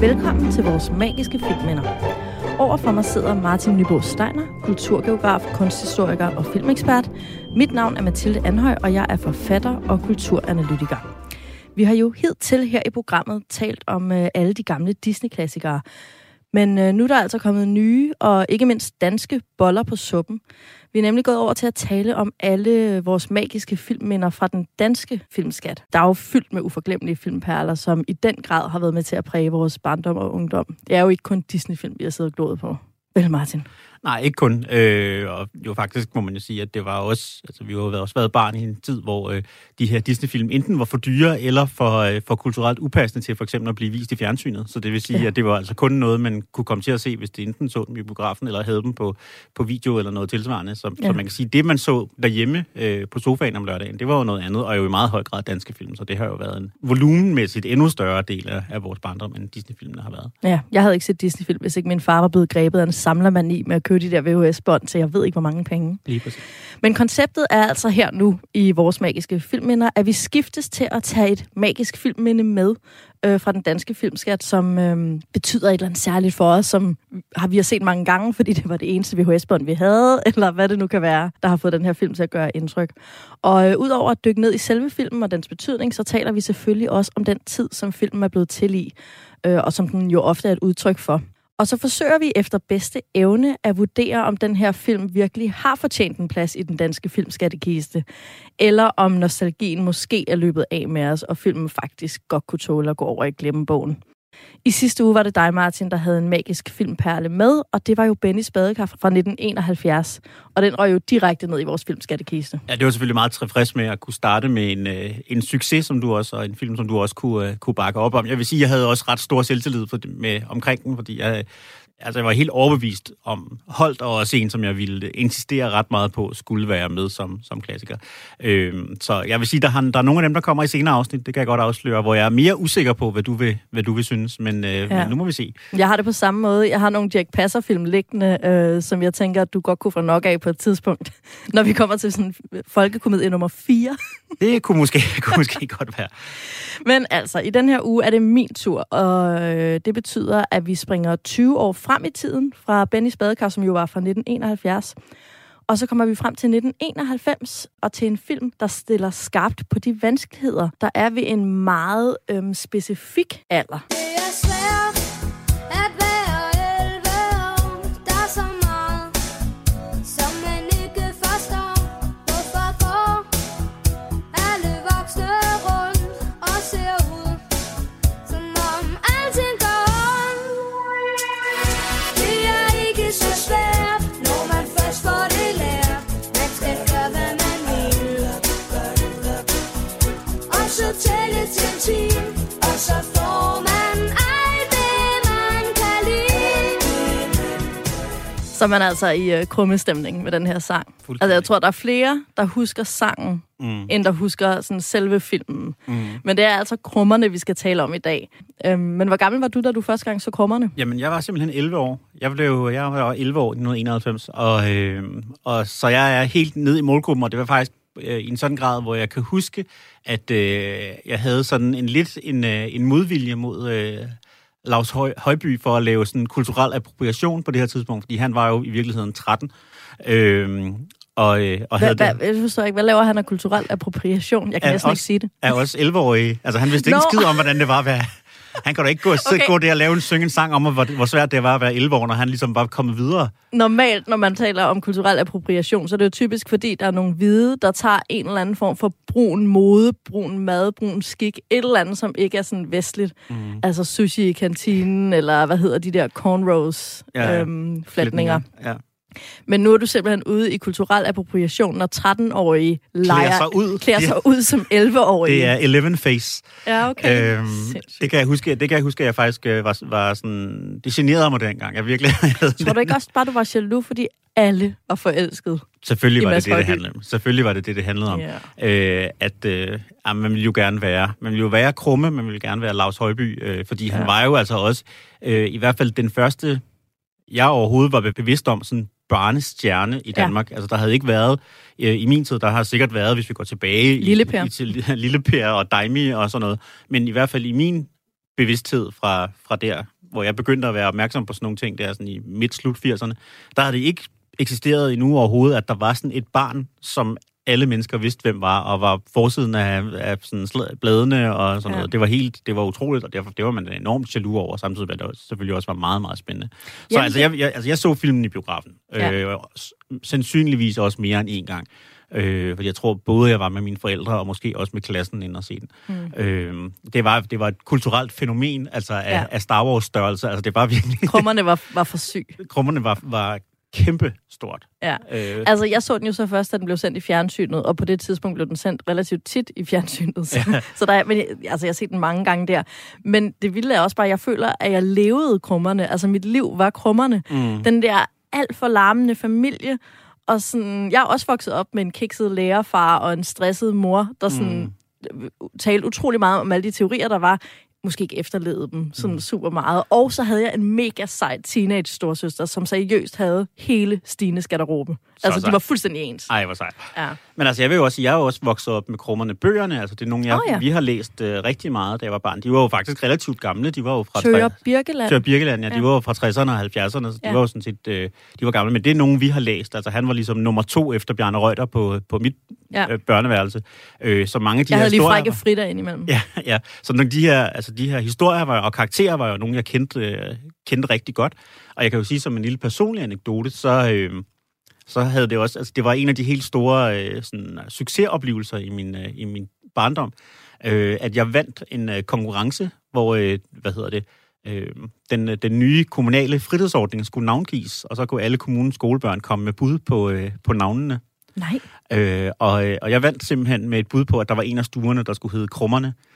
Velkommen til vores magiske filmminder. Overfor mig sidder Martin Nybo Steiner, kulturgeograf, kunsthistoriker og filmekspert. Mit navn er Mathilde Anhøj, og jeg er forfatter og kulturanalytiker. Vi har jo hidtil her i programmet talt om øh, alle de gamle Disney-klassikere. Men øh, nu er der altså kommet nye og ikke mindst danske boller på suppen. Vi er nemlig gået over til at tale om alle vores magiske filmminder fra den danske filmskat. Der er jo fyldt med uforglemmelige filmperler, som i den grad har været med til at præge vores barndom og ungdom. Det er jo ikke kun Disney-film, vi har siddet og glået på. Vel, Martin? Nej, ikke kun. Øh, og jo faktisk må man jo sige, at det var også, altså vi har jo også været barn i en tid, hvor øh, de her Disney-film enten var for dyre eller for, øh, for kulturelt upassende til for eksempel at blive vist i fjernsynet. Så det vil sige, ja. at det var altså kun noget, man kunne komme til at se, hvis det enten så dem i biografen eller havde dem på, på video eller noget tilsvarende. Så, ja. så man kan sige, det man så derhjemme øh, på sofaen om lørdagen, det var jo noget andet, og jo i meget høj grad danske film. Så det har jo været en volumenmæssigt endnu større del af, af vores barndom, end Disney-filmene har været. Ja, jeg havde ikke set Disney-film, hvis ikke min far var blevet grebet af en samlermani med at købe de der VHS-bånd til jeg ved ikke, hvor mange penge. Lige præcis. Men konceptet er altså her nu i vores magiske filmminder, at vi skiftes til at tage et magisk filmminde med øh, fra den danske filmskat, som øh, betyder et eller andet særligt for os, som har vi har set mange gange, fordi det var det eneste VHS-bånd, vi havde, eller hvad det nu kan være, der har fået den her film til at gøre indtryk. Og øh, udover at dykke ned i selve filmen og dens betydning, så taler vi selvfølgelig også om den tid, som filmen er blevet til i, øh, og som den jo ofte er et udtryk for. Og så forsøger vi efter bedste evne at vurdere, om den her film virkelig har fortjent en plads i den danske filmskattekiste, eller om nostalgien måske er løbet af med os, og filmen faktisk godt kunne tåle at gå over i glemmebogen. I sidste uge var det dig, Martin, der havde en magisk filmperle med, og det var jo Bennys badekar fra 1971. Og den røg jo direkte ned i vores filmskattekiste. Ja, det var selvfølgelig meget tilfreds med at kunne starte med en, øh, en succes, som du også, og en film, som du også kunne, øh, kunne bakke op om. Jeg vil sige, jeg havde også ret stor selvtillid på, med, omkring den, fordi jeg, altså jeg var helt overbevist om Holdt, og også en, som jeg ville insistere ret meget på, skulle være med som, som klassiker. Øhm, så jeg vil sige, der, har, der er nogle af dem, der kommer i senere afsnit, det kan jeg godt afsløre, hvor jeg er mere usikker på, hvad du vil, hvad du vil synes, men, øh, ja. men nu må vi se. Jeg har det på samme måde. Jeg har nogle Jack Passer-film liggende, øh, som jeg tænker, at du godt kunne få nok af på et tidspunkt, når vi kommer til sådan folkekomedie nummer 4. det kunne måske, kunne måske godt være. Men altså, i den her uge er det min tur, og øh, det betyder, at vi springer 20 år frem frem i tiden fra Bennys badekar, som jo var fra 1971. Og så kommer vi frem til 1991 og til en film, der stiller skarpt på de vanskeligheder, der er ved en meget øhm, specifik alder. Så man er altså i uh, krummestemning med den her sang. Altså, jeg tror, der er flere, der husker sangen, mm. end der husker sådan selve filmen. Mm. Men det er altså krummerne, vi skal tale om i dag. Øhm, men hvor gammel var du, da du første gang så krummerne? Jamen, jeg var simpelthen 11 år. Jeg, blev, jeg var 11 år i 1991, og, øh, og så jeg er helt ned i målgruppen, og det var faktisk øh, i en sådan grad, hvor jeg kan huske, at øh, jeg havde sådan en lidt en, øh, en modvilje mod... Øh, Lars Høj, Højby for at lave sådan kulturel appropriation på det her tidspunkt, fordi han var jo i virkeligheden 13. Øhm, og, øh, og havde hva, jeg forstår ikke, hvad laver han af kulturel appropriation? Jeg kan næsten ikke sige det. Er også 11-årig. Altså, han vidste ikke skid om, hvordan det var at være, han kan da ikke gå, okay. gå der og lave en, synge en sang om, hvor, hvor svært det var at være 11 år, når han ligesom var kommet videre. Normalt, når man taler om kulturel appropriation, så er det jo typisk, fordi der er nogle hvide, der tager en eller anden form for brun mode, brun mad, brun skik, et eller andet, som ikke er sådan vestligt. Mm. Altså sushi i kantinen, eller hvad hedder de der cornrows ja, ja. Øhm, flætninger. Ja. Men nu er du simpelthen ude i kulturel appropriation, når 13-årige leger, klæder sig ud, klæder sig ud som 11-årige. Det er 11 face. Ja, okay. Øhm, det, kan jeg huske, det kan jeg huske, at jeg faktisk øh, var, var sådan... Det generede mig dengang. Jeg virkelig Tror du ikke også bare, du var jaloux, fordi alle var forelsket? Selvfølgelig var det det, det handlede om. Selvfølgelig var det det, det handlede om. Yeah. Øh, at øh, at man ville jo gerne være... Man ville jo være krumme, man ville gerne være Lars Højby, øh, fordi ja. han var jo altså også... Øh, I hvert fald den første jeg overhovedet var bevidst om sådan barnestjerne i Danmark. Ja. Altså, der havde ikke været, øh, i min tid, der har sikkert været, hvis vi går tilbage Lille per. i, i, til Lille Per og Daimi og sådan noget. Men i hvert fald i min bevidsthed fra, fra der, hvor jeg begyndte at være opmærksom på sådan nogle ting, der sådan i midt-slut 80'erne, der havde det ikke eksisteret endnu overhovedet, at der var sådan et barn, som alle mennesker vidste, hvem var, og var forsiden af, af sådan bladene og sådan ja. noget. Det var helt, det var utroligt, og derfor det var man enormt jaloux over, samtidig med, at det selvfølgelig også var meget, meget spændende. Så Jamen, altså, jeg, jeg, altså, jeg så filmen i biografen, ja. øh, sandsynligvis også mere end en gang. Øh, fordi jeg tror, både jeg var med mine forældre, og måske også med klassen ind og se den. Mm. Øh, det, var, det var et kulturelt fænomen, altså af, ja. af Star Wars størrelse. Altså, det var virkelig... Krummerne var, var for syg. Krummerne var, var kæmpe stort. Ja. Øh. Altså, jeg så den jo så først, da den blev sendt i fjernsynet, og på det tidspunkt blev den sendt relativt tit i fjernsynet. Så, ja. så der er, men, altså, jeg har set den mange gange der. Men det vilde er også bare, at jeg føler, at jeg levede krummerne. Altså, mit liv var krummerne. Mm. Den der alt for larmende familie, og sådan, jeg er også vokset op med en kikset lærerfar og en stresset mor, der sådan mm. talte utrolig meget om alle de teorier, der var måske ikke efterlevede dem sådan mm. super meget. Og så havde jeg en mega sej teenage storsøster, som seriøst havde hele Stines garderobe. Så altså, sej. de var fuldstændig ens. Ej, hvor sejt. Ja. Men altså, jeg vil jo også sige, jeg er jo også vokset op med krummerne bøgerne. Altså, det er nogle, jeg, oh, ja. vi har læst uh, rigtig meget, da jeg var barn. De var jo faktisk relativt gamle. De var jo fra... Tøger Birkeland. Tøger Birkeland, ja. De ja. var jo fra 60'erne og 70'erne, så de ja. var jo sådan set... Uh, de var gamle. Men det er nogen, vi har læst. Altså, han var ligesom nummer to efter Bjarne Reuter på, på mit ja. uh, børneværelse. Uh, så mange af de jeg her havde lige frække fritter ind imellem. Ja, ja. Så nogle de her, altså, de her historier var, og karakterer var jo nogle, jeg kendte, uh, kendte rigtig godt. Og jeg kan jo sige, som en lille personlig anekdote, så... Uh, så havde det også, altså det var en af de helt store øh, sådan, succesoplevelser i min, øh, i min barndom, øh, at jeg vandt en øh, konkurrence, hvor, øh, hvad hedder det, øh, den, den nye kommunale fritidsordning skulle navngives, og så kunne alle kommunens skolebørn komme med bud på, øh, på navnene. Nej. Øh, og, øh, og jeg vandt simpelthen med et bud på, at der var en af stuerne, der skulle hedde Krummerne, øh,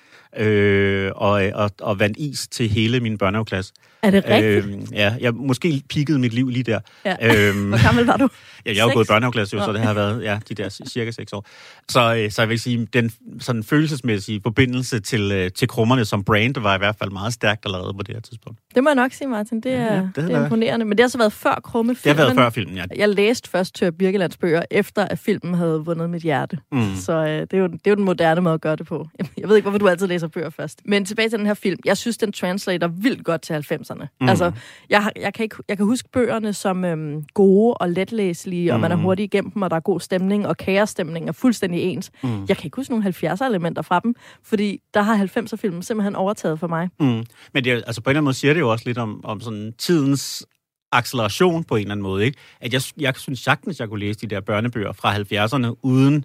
og, og, og vandt is til hele min børnehaveklasse. Er det rigtigt? Øh, ja, jeg måske pikkede mit liv lige der. Ja. Øhm, Hvor gammel var du? Ja, jeg har jo gået i børnehaveklasse, så det har været ja, de der cirka seks år. Så, øh, så jeg vil sige, den sådan følelsesmæssige forbindelse til, øh, til krummerne som brand var i hvert fald meget stærkt allerede på det her tidspunkt. Det må jeg nok sige, Martin. Det er, ja, det, det er imponerende. Men det har så været før krumme filmen. Det har været før filmen, ja. Jeg læste først Tør Birkelands bøger, efter at filmen havde vundet mit hjerte. Mm. Så øh, det, er jo, det er jo den moderne måde at gøre det på. Jeg ved ikke, hvorfor du altid læser bøger først. Men tilbage til den her film. Jeg synes, den translator vildt godt til 90'erne. Mm. Altså, jeg, jeg, kan ikke, jeg kan huske bøgerne som øhm, gode og letlæselige, og mm. man er hurtig igennem dem, og der er god stemning, og kaosstemning er fuldstændig ens. Mm. Jeg kan ikke huske nogle 70'er-elementer fra dem, fordi der har 90'er-filmen simpelthen overtaget for mig. Mm. Men det, altså, på en eller anden måde siger det jo også lidt om, om sådan tidens acceleration på en eller anden måde. Ikke? At jeg, jeg synes sagtens, jeg kunne læse de der børnebøger fra 70'erne, uden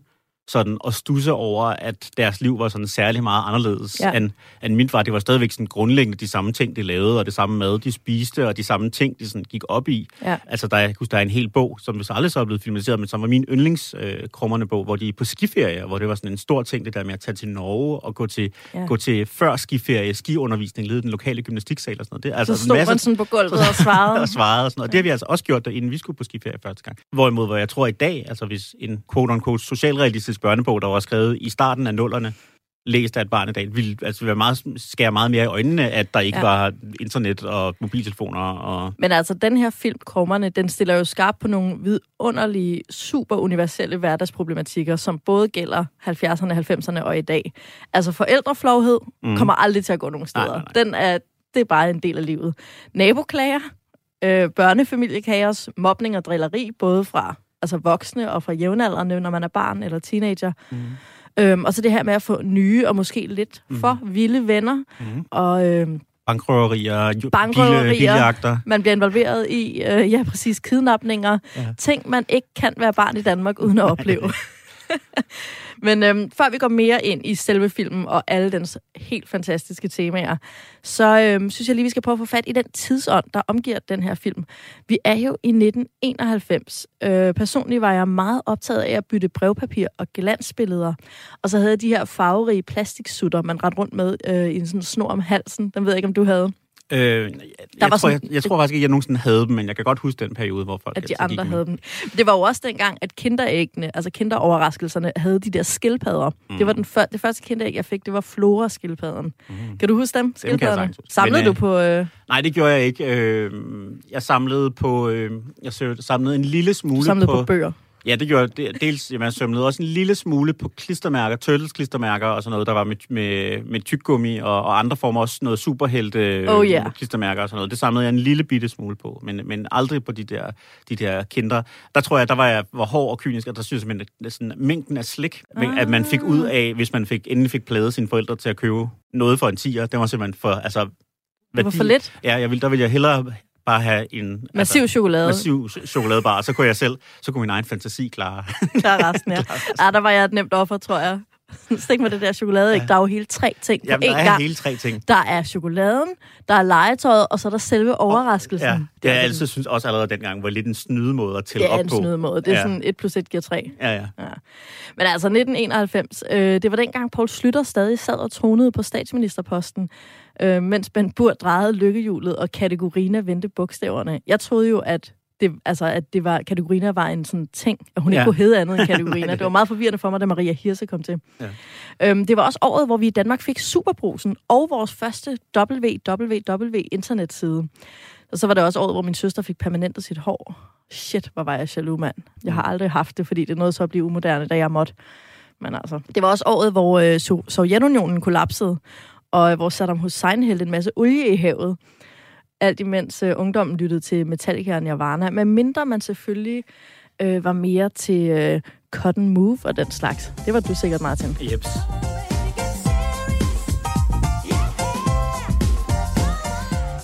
sådan at stusse over, at deres liv var sådan særlig meget anderledes ja. end, end mit var. Det var stadigvæk sådan grundlæggende de samme ting, de lavede, og det samme mad, de spiste, og de samme ting, de sådan gik op i. Ja. Altså, der, jeg husker, der er en hel bog, som hvis aldrig så er blevet filmatiseret, men som var min yndlingskrummerne øh, bog, hvor de er på skiferie, hvor det var sådan en stor ting, det der med at tage til Norge og gå til, ja. gå til før skiferie, skiundervisning, lede den lokale gymnastiksal og sådan noget. Det, altså, så stod masse, man sådan på gulvet og svarede. og svarede og sådan noget. Det har vi altså også gjort, der, inden vi skulle på skiferie første gang. Hvorimod, hvor jeg tror i dag, altså hvis en quote-unquote socialrealistisk klassisk børnebog, der var skrevet i starten af nullerne, læst af et barn i dag, ville altså, være meget, skære meget mere i øjnene, at der ikke ja. var internet og mobiltelefoner. Og... Men altså, den her film, Krummerne, den stiller jo skarp på nogle vidunderlige, super universelle hverdagsproblematikker, som både gælder 70'erne, 90'erne og i dag. Altså, forældreflovhed mm. kommer aldrig til at gå nogen steder. Nej, nej. Den er, det er bare en del af livet. Naboklager, øh, børnefamiliekaos, mobning og drilleri, både fra altså voksne og fra jævnaldrende, når man er barn eller teenager. Mm. Øhm, og så det her med at få nye og måske lidt mm. for vilde venner. Mm. Og, øhm, bankrøverier, bankrøverier man bliver involveret i, øh, ja præcis, kidnapninger. Ja. Ting, man ikke kan være barn i Danmark uden at opleve. Men øhm, før vi går mere ind i selve filmen og alle dens helt fantastiske temaer, så øhm, synes jeg lige, vi skal prøve at få fat i den tidsånd, der omgiver den her film. Vi er jo i 1991. Øh, personligt var jeg meget optaget af at bytte brevpapir og glansbilleder. Og så havde jeg de her farverige plastiksutter, man rendte rundt med øh, i en sådan snor om halsen. Den ved jeg ikke, om du havde. Øh, jeg, der var tror, sådan, jeg, jeg tror faktisk ikke, jeg nogensinde havde dem, men jeg kan godt huske den periode, hvor folk... At de andre havde dem. Det var jo også dengang, at kinderæggene, altså kinderoverraskelserne, havde de der skildpadder. Mm. Det var den før, det første kinderæg, jeg fik, det var Flora-skildpadderen. Mm. Kan du huske dem? Skildpadderne? Samlede men, du på... Øh... Nej, det gjorde jeg ikke. Øh, jeg samlede på... Øh, jeg samlede en lille smule samlede på... på bøger? Ja, det gjorde det. Dels, jamen, jeg sømlede også en lille smule på klistermærker, Turtles klistermærker og sådan noget, der var med, med, med tyggegummi og, og andre former, også noget superhelte Oh, yeah. klistermærker og sådan noget. Det samlede jeg en lille bitte smule på, men, men aldrig på de der, de der kinder. Der tror jeg, der var jeg var hård og kynisk, og der synes jeg simpelthen, sådan, mængden af slik, ah. at man fik ud af, hvis man fik, endelig fik pladet sine forældre til at købe noget for en tiger, det var simpelthen for, altså, Det var for lidt. Ja, jeg vil, der ville jeg hellere bare have en... Massiv chokolade. Massiv chokoladebar, så kunne jeg selv, så kunne min egen fantasi klare. Klar resten, ja. ja. der var jeg et nemt offer, tror jeg. Stik med det der chokolade, ikke? Der er jo hele tre ting på Jamen, én der er gang. hele tre ting. Der er chokoladen, der er legetøjet, og så er der selve overraskelsen. Ja, det jeg altid synes også allerede dengang var lidt en snydemåde at tælle det er op en på. snydemåde. Det er Ja. sådan 1 plus 1 giver 3. Ja, ja. Ja. Men altså 1991, øh, det var dengang Poul Slytter stadig sad og tronede på statsministerposten, øh, mens Ben Bur drejede lykkehjulet, og Kategorina vendte bogstaverne. Jeg troede jo, at det, altså, at det var, Kategorina var en sådan ting, at hun ikke Ja. kunne hedde andet end Kategorina. Det- det var meget forvirrende for mig, da Maria Hirse kom til. Ja. Øhm, det var også året, hvor vi i Danmark fik Superbrusen og vores første www-internetside. Og så var det også året, hvor min søster fik permanentet sit hår. Shit, hvor var jeg jaloux, mand. Jeg har aldrig haft det, fordi det nåede så at blive umoderne, da jeg måtte. Men altså, det var også året, hvor øh, So- Sovjetunionen kollapsede, og hvor Saddam Hussein hældte en masse olie i havet. Alt imens øh, ungdommen lyttede til Metallica og Nirvana. Men mindre man selvfølgelig øh, var mere til øh, Cotton Move og den slags. Det var du sikkert, Martin. Jeps.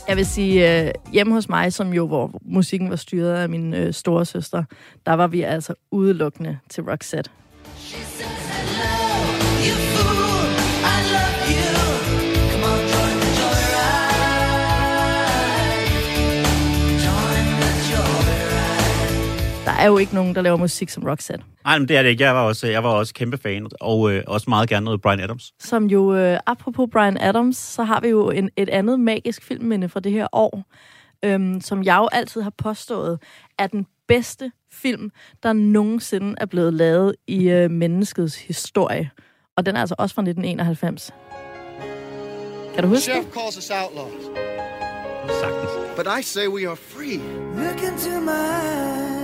Jeg vil sige, øh, hjemme hos mig, som jo, hvor musikken var styret af min øh, store søster, der var vi altså udelukkende til Roxette. She says, hello, you er jo ikke nogen, der laver musik som Roxette. Nej, men det er det ikke. Jeg var også, jeg var også kæmpe fan, og øh, også meget gerne noget Brian Adams. Som jo, øh, apropos Brian Adams, så har vi jo en, et andet magisk filmminde fra det her år, øhm, som jeg jo altid har påstået, er den bedste film, der nogensinde er blevet lavet i øh, menneskets historie. Og den er altså også fra 1991. Kan du huske det? Sheriff calls us outlaws, Sagtens. but I say we are free. Look into my eyes,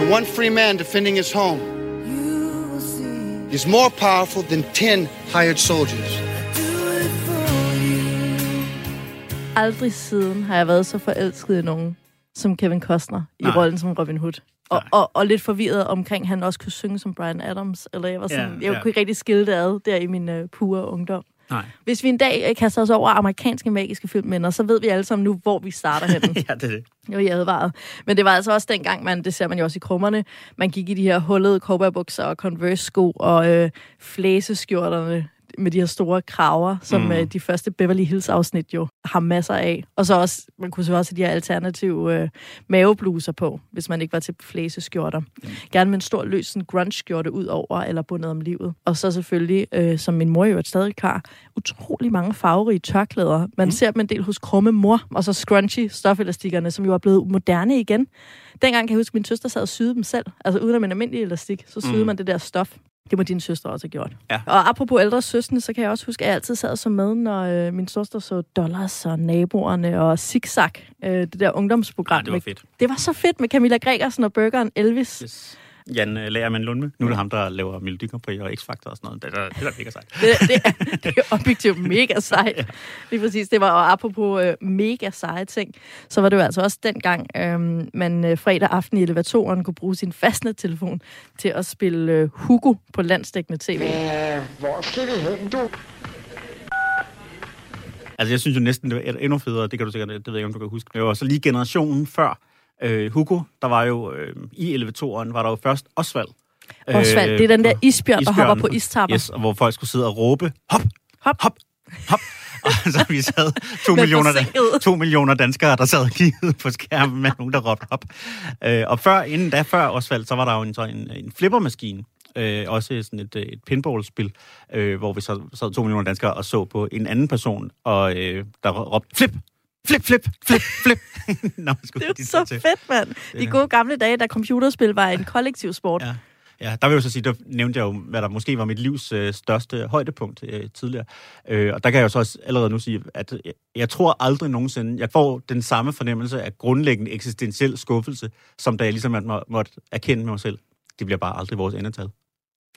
And one free man defending his home you will see. is more powerful than 10 hired soldiers. Do it for you. Aldrig siden har jeg været så forelsket i nogen som Kevin Costner i Nej. rollen som Robin Hood. Og, Nej. og, og lidt forvirret omkring, at han også kunne synge som Brian Adams. Eller jeg var sådan, Ja, jeg ja. kunne ikke rigtig skille det ad der i min øh, pure ungdom. Nej. Hvis vi en dag øh, kaster os over amerikanske magiske filmminder, så ved vi alle sammen nu, hvor vi starter henne. Ja, det er det. Jo, jeg advaret. Men det var altså også dengang, man, det ser man jo også i krummerne, man gik i de her hullede cowboybukser og Converse-sko og øh, flæseskjorterne med de her store kraver, som Mm. øh, de første Beverly Hills-afsnit jo har masser af. Og så også, man kunne så også have de her alternative øh, mavebluser på, hvis man ikke var til flæseskjorter. Mm. Gerne med en stor løs sådan grunge-skjorte ud over, eller bundet om livet. Og så selvfølgelig, øh, som min mor jo et stadig har, utrolig mange farverige tørklæder. Man mm. ser dem en del hos krumme mor, og så scrunchy stofelastikkerne, som jo er blevet moderne igen. Dengang kan jeg huske, at min søster sad og syede dem selv. Altså uden om en almindelig elastik, så syede mm. man det der stof. Det må din søster også have gjort. Ja. Og apropos ældre søstre, så kan jeg også huske, at jeg altid sad så med, når øh, min søster så Dollars og naboerne og Zigzag, øh, det der ungdomsprogram. Ja, det var med- fedt. det var så fedt med Camilla Gregersen og burgeren Elvis. Yes. Jan uh, Lagerman Lundme. Nu er det ham, der laver Melodi Grand Prix og X-Factor og sådan noget. Det er, det er mega sejt. Det, det, er, det er objektivt mega sejt. Lige præcis. Det var og apropos øh, mega seje ting. Så var det jo altså også dengang, øh, man øh, fredag aften i elevatoren kunne bruge sin fastnettelefon til at spille øh, Hugo på landsdækkende tv. Altså, jeg synes jo næsten, det var endnu federe. Det kan du sikkert, det ved jeg ikke, om du kan huske. Det var så lige generationen før øh, Hugo. Der var jo øh, i elevatoren, var der jo først Osvald. Osvald, det er den der og- isbjørn, der hopper på istapper. Yes, og hvor folk skulle sidde og råbe, hop, Hop. hop, hop. Og så vi sad to millioner, to millioner danskere, der sad og kiggede på skærmen med nogen, der råbte hop. Øh, og før, inden da, før Osvald, så var der jo en, så en, en flippermaskine. Øh, også sådan et, øh, et pinballspil, øh, hvor vi så sad to millioner danskere og så på en anden person, og øh, der råbte flip, flip, flip, flip, flip. Skulle Det er jo så til. fedt, mand. De gode gamle dage, da computerspil var en kollektiv sport. Ja. Ja, der vil jeg jo så sige, der nævnte jeg jo, hvad der måske var mit livs øh, største højdepunkt øh, tidligere. Øh, og der kan jeg jo så også allerede nu sige, at jeg, jeg tror aldrig nogensinde, jeg får den samme fornemmelse af grundlæggende eksistentiel skuffelse, som da jeg ligesom må, måtte erkende med mig selv. Det bliver bare aldrig vores endetal.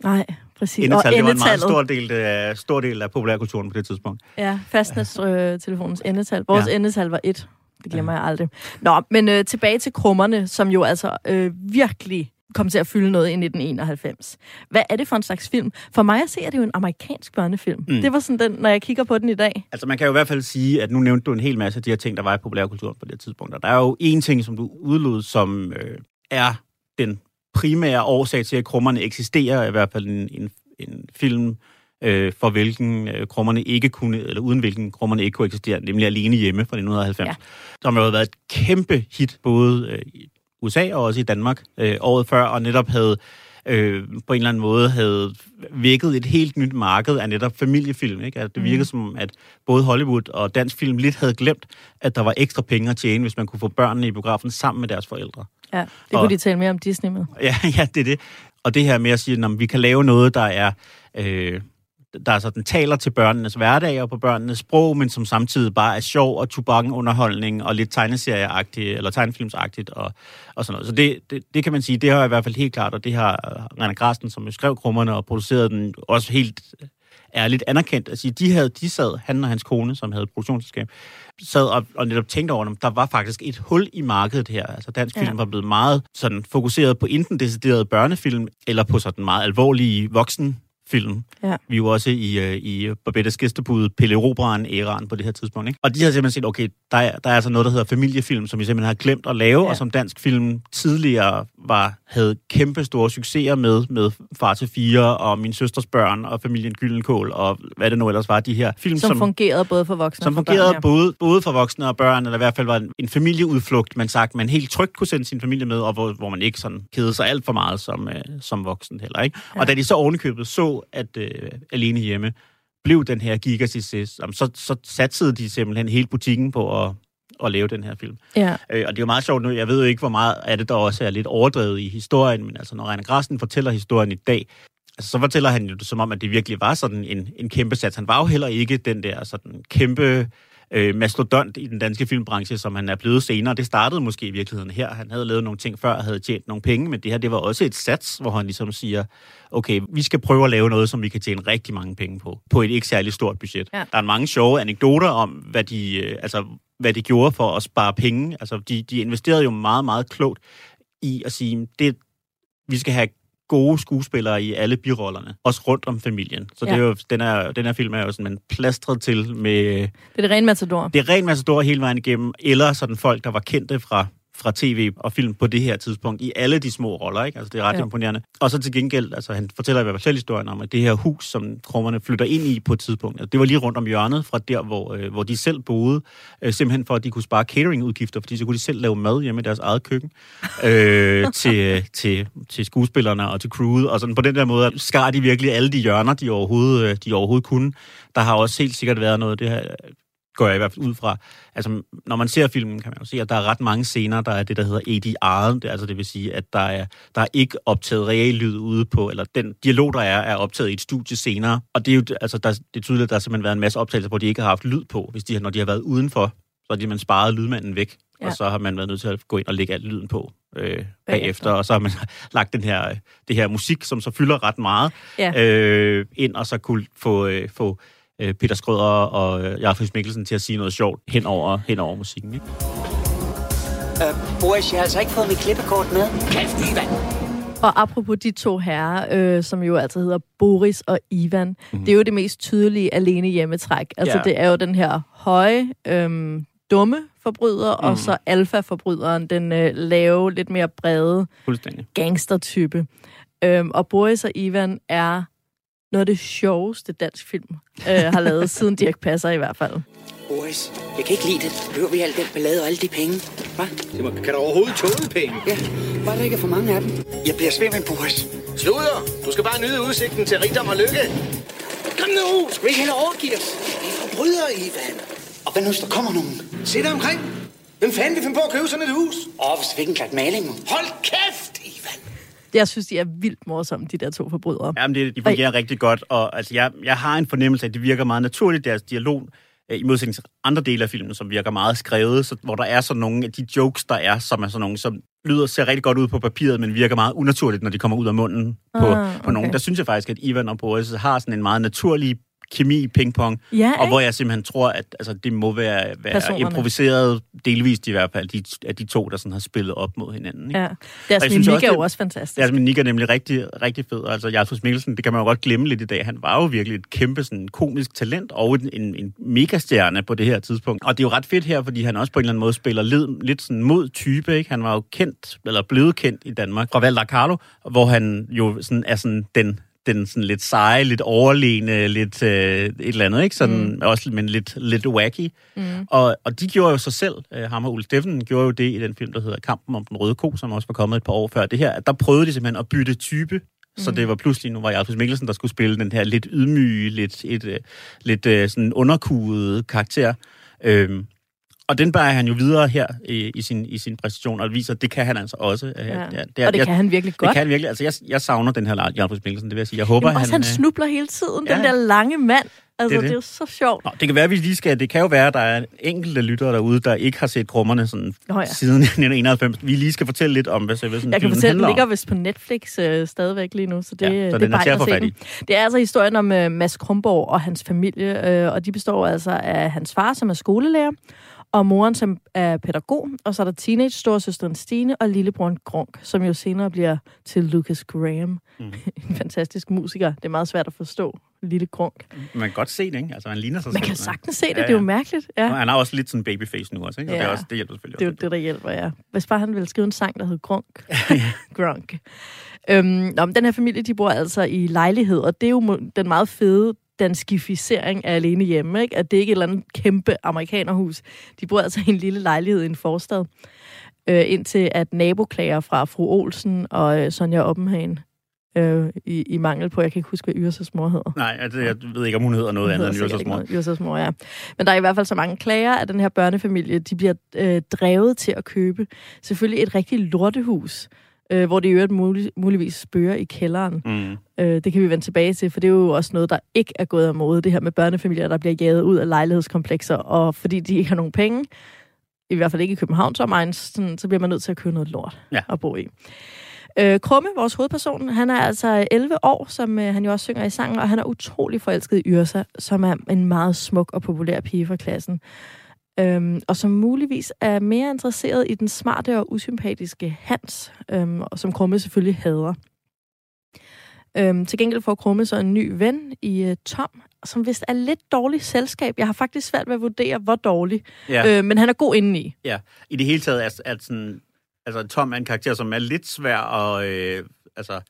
Nej, præcis. Endetal, det var en meget endetallet. stor del, af, stor del af populærkulturen på det tidspunkt. Ja, fastnetstelefonens endetal. Vores Ja. ja. endetal var et. Det glemmer jeg aldrig. Nå, men øh, tilbage til krummerne, som jo altså øh, virkelig kom til at fylde noget i 1991. Hvad er det for en slags film? For mig at se, er det jo en amerikansk børnefilm. Mm. Det var sådan den, når jeg kigger på den i dag. Altså man kan jo i hvert fald sige, at nu nævnte du en hel masse af de her ting, der var i populærkulturen på det tidspunkt. Og der er jo en ting, som du udlod, som øh, er den primære årsag til, at krummerne eksisterer, i hvert fald en, en, en film, øh, for hvilken øh, krummerne ikke kunne, eller uden hvilken krummerne ikke kunne eksistere, nemlig Alene Hjemme fra 1990. Ja. Som jo har været et kæmpe hit, både øh, i USA og også i Danmark øh, året før, og netop havde øh, på en eller anden måde havde vækket et helt nyt marked af netop familiefilm. Ikke? At det virkede mm. som, at både Hollywood og dansk film lidt havde glemt, at der var ekstra penge at tjene, hvis man kunne få børnene i biografen sammen med deres forældre. Ja, det Og- kunne de tale mere om Disney med. Ja, ja, det er det. Og det her med at sige, at vi kan lave noget, der er... Øh, der sådan taler til børnenes hverdag og på børnenes sprog, men som samtidig bare er sjov og tubakken-underholdning og lidt tegneserieagtigt, eller tegnefilmsagtigt og, og sådan noget. Så det, det, det kan man sige, det har i hvert fald helt klart, og det har René Grasten, som jo skrev Krummerne og producerede den, også helt ærligt anerkendt. Altså, de, havde, de sad, han og hans kone, som havde produktionsselskab, sad og, og netop tænkte over dem. Der var faktisk et hul i markedet her. Altså, dansk Ja. film var blevet meget sådan, fokuseret på enten deciderede børnefilm, eller på sådan meget alvorlige voksenfilm. Ja. Vi er jo også i, øh, i Babettes gæstebud, Pelle Robran æraen på det her tidspunkt. Ikke? Og de har simpelthen set, okay, der er, der er altså noget, der hedder familiefilm, som vi simpelthen har glemt at lave, ja. Ja. og som dansk film tidligere var, havde kæmpe store succeser med, med Far til Fire, og Min Søsters Børn, og Familien Gyllenkål, og hvad det nu ellers var, de her film, Som, som fungerede både for voksne som og for fungerede børn. både, både for voksne og børn, eller i hvert fald var en, en familieudflugt, man sagt, man helt trygt kunne sende sin familie med, og hvor, hvor man ikke sådan kedede sig alt for meget som, øh, som voksen heller. Ikke? Ja. Og da de så ovenikøbet så, at øh, Alene Hjemme blev den her gigasucces, så, så satsede de simpelthen hele butikken på at, at lave den her film. Ja. Øh, og det er jo meget sjovt nu, jeg ved jo ikke, hvor meget af det, der også er lidt overdrevet i historien, men altså, når Reiner Grasten fortæller historien i dag, altså, så fortæller han jo det som om, at det virkelig var sådan en, en kæmpe sats. Han var jo heller ikke den der sådan kæmpe øh, mastodont i den danske filmbranche, som han er blevet senere. Det startede måske i virkeligheden her. Han havde lavet nogle ting før og havde tjent nogle penge, men det her, det var også et sats, hvor han ligesom siger, okay, vi skal prøve at lave noget, som vi kan tjene rigtig mange penge på, på et ikke særlig stort budget. Ja. Der er mange sjove anekdoter om, hvad de, øh, altså, hvad de gjorde for at spare penge. Altså, de, de investerede jo meget, meget klogt i at sige, det, vi skal have gode skuespillere i alle birollerne, også rundt om familien. Så ja. Det er jo, den, er, den her film er jo sådan man plastret til med, Det er det rene matador. det er rent masse store hele vejen igennem, eller sådan folk, der var kendte fra fra tv og film på det her tidspunkt, i alle de små roller, ikke? Altså, det er ret ja. Imponerende. Og så til gengæld, altså, han fortæller i hvert fald selv historien om, at det her hus, som krummerne flytter ind i på et tidspunkt, altså, det var lige rundt om hjørnet fra der, hvor, øh, hvor de selv boede, øh, simpelthen for, at de kunne spare cateringudgifter, fordi så kunne de selv lave mad hjemme i deres eget køkken øh, til, til, til skuespillerne og til crewet, og sådan på den der måde skar de virkelig alle de hjørner, de overhovedet, øh, de overhovedet kunne. Der har også helt sikkert været noget, det her går jeg i hvert fald ud fra. Altså, når man ser filmen, kan man jo se, at der er ret mange scener, der er det, der hedder ADR, det, altså det vil sige, at der er, der er ikke optaget real lyd ude på, eller den dialog, der er, er optaget i et studie senere. Og det er jo, altså, der, det er tydeligt, at der har simpelthen været en masse optagelser, hvor de ikke har haft lyd på. Hvis de, når de har været udenfor, så har de man sparet lydmanden væk, ja. Ja. og så har man været nødt til at gå ind og lægge alt lyden på øh, bagefter. Bagefter. og så har man lagt den her, det her musik, som så fylder ret meget, Ja. øh, ind, og så kunne få, øh, få øh, Peter Skrøder og øh, Jakob Mikkelsen til at sige noget sjovt hen over, hen over musikken. Ikke? Øh, Boris, jeg har altså ikke fået mit klippekort med. Kæft, Ivan! Og apropos de to herrer, øh, som jo altså hedder Boris og Ivan, mm. det er jo det mest tydelige alene hjemmetræk. Altså Mhm. Ja. det er jo den her høje, øh, dumme forbryder, mm. og så alfa-forbryderen, den øh, lave, lidt mere brede gangstertype. Øhm, og Boris og Ivan er noget af det sjoveste dansk film øh, har lavet, siden Dirk Passer i hvert fald. Boris, jeg kan ikke lide det. Behøver vi al den ballade og alle de penge? Hvad? Det må, kan du overhovedet tåle penge? Ja, bare der ikke er for mange af dem. Jeg bliver svimmel, Boris. Sluder! Du skal bare nyde udsigten til rigdom og lykke. Kom nu! Skal vi ikke hellere overgive os? Vi er forbrydere, Ivan. Og hvad nu, hvis der kommer nogen? Se dig omkring. Hvem fanden vil finde på at købe sådan et hus? Åh, hvis vi fik en klat maling. Hold kæft, Ivan. Jeg synes, de er vildt morsomme, de der to forbrydere. Jamen, det, de fungerer rigtig godt, og altså, jeg, jeg har en fornemmelse af, at det virker meget naturligt, deres dialog, øh, i modsætning til andre dele af filmen, som virker meget skrevet, så, hvor der er sådan nogle af de jokes, der er, som er sådan nogle, som lyder, ser rigtig godt ud på papiret, men virker meget unaturligt, når de kommer ud af munden på, Ah, på nogen. okay. Der synes jeg faktisk, at Ivan og Boris har sådan en meget naturlig kemi ping-pong, Ja, og hvor jeg simpelthen tror, at altså, det må være, være Personerne. improviseret, delvist i hvert fald, de, af de to, der sådan har spillet op mod hinanden. Ikke? Ja. Deres Og mimik også, er jo også fantastisk. Men Nick er nemlig rigtig, rigtig fed. Altså, Jarlfus Mikkelsen, det kan man jo godt glemme lidt i dag. Han var jo virkelig et kæmpe sådan, komisk talent og en, en, en megastjerne på det her tidspunkt. Og det er jo ret fedt her, fordi han også på en eller anden måde spiller led, lidt sådan mod type. Ikke? Han var jo kendt, eller blevet kendt i Danmark fra Valder Carlo, hvor han jo sådan er sådan den den sådan lidt seje, lidt overlegne, lidt øh, et eller andet, ikke? Sådan, mm. også, men lidt, lidt wacky. Mm. Og, og de gjorde jo sig selv, øh, ham og Ole Steffen gjorde jo det i den film, der hedder Kampen om den røde ko, som også var kommet et par år før det her. Der prøvede de simpelthen at bytte type, så det var pludselig, nu var Jarlfus Mikkelsen, der skulle spille den her lidt ydmyge, lidt, et, øh, lidt øh, sådan underkuget karakter. Øhm, og den bærer han jo videre her i, i, sin, i sin præstation, og viser, at det kan han altså også. Øh, Ja. og det kan han virkelig godt. Det kan han virkelig. Altså, jeg, jeg savner den her Jarlfus Mikkelsen, det vil jeg sige. Jeg håber, Jamen, også han øh, snubler hele tiden, ja. den der lange mand. Altså, Det det er er, det. det er jo så sjovt. Nå, det kan være, at vi lige skal... Det kan jo være, at der er enkelte lyttere derude, der ikke har set krummerne sådan, Nå ja. siden 1991. Vi lige skal fortælle lidt om, hvad Seversen Jeg kan fortælle, den ligger vist på Netflix øh, stadigvæk lige nu, så det, Ja, ja, så det den er bare at se den. Det er altså historien om øh, Mads Krumborg og hans familie, øh, og de består altså af hans far, som er skolelærer, og moren, som er pædagog, og så er der teenage storesøsteren Stine og lillebroren Gronk, som jo senere bliver til Lucas Graham. Mm. en fantastisk musiker. Det er meget svært at forstå, lille Gronk. Man kan godt se det, ikke? Altså, han ligner sig Man selv. kan sagtens se det, Ja, det er jo ja. mærkeligt. Ja. Han har også lidt sådan babyface nu også, ikke? Og det, er Ja. også, det hjælper selvfølgelig Det er jo det, der hjælper, ja. Hvis bare han ville skrive en sang, der hed Gronk. Gronk. Øhm, nå, men den her familie, de bor altså i lejlighed, og det er jo den meget fede danskificering af alene hjemme, ikke? At det ikke er et eller andet kæmpe amerikanerhus. De bor altså i en lille lejlighed i en forstad, øh, indtil at naboklager fra fru Olsen og øh, Sonja Oppenhagen øh, i, i mangel på, jeg kan ikke huske, hvad Yrses mor hedder. Nej, altså, jeg ved ikke, om hun hedder noget Hun andet end hedder Jøssers ikke mor. Jøssers mor, ja. Men der er i hvert fald så mange klager, at den her børnefamilie, de bliver øh, drevet til at købe selvfølgelig et rigtig lortehus, øh, hvor det i øvrigt mulig, muligvis spørger i kælderen. Mm. Øh, det kan vi vende tilbage til, for det er jo også noget, der ikke er gået af mode, det her med børnefamilier, der bliver jaget ud af lejlighedskomplekser, og fordi de ikke har nogen penge, i hvert fald ikke i København, så, er sådan, så bliver man nødt til at købe noget lort Ja. at bo i. Øh, Krumme, vores hovedperson, han er altså 11 år, som øh, han jo også synger i sangen, og han er utrolig forelsket i Yrsa, som er en meget smuk og populær pige fra klassen. Øhm, og som muligvis er mere interesseret i den smarte og usympatiske Hans, øhm, og som Krumme selvfølgelig hader. Øhm, til gengæld får Krumme så en ny ven i øh, Tom, som vist er lidt dårlig selskab. Jeg har faktisk svært ved at vurdere, hvor dårlig. Ja. Øh, men han er god indeni. Ja, i det hele taget er, er sådan, altså Tom er en karakter, som er lidt svær at, øh, altså,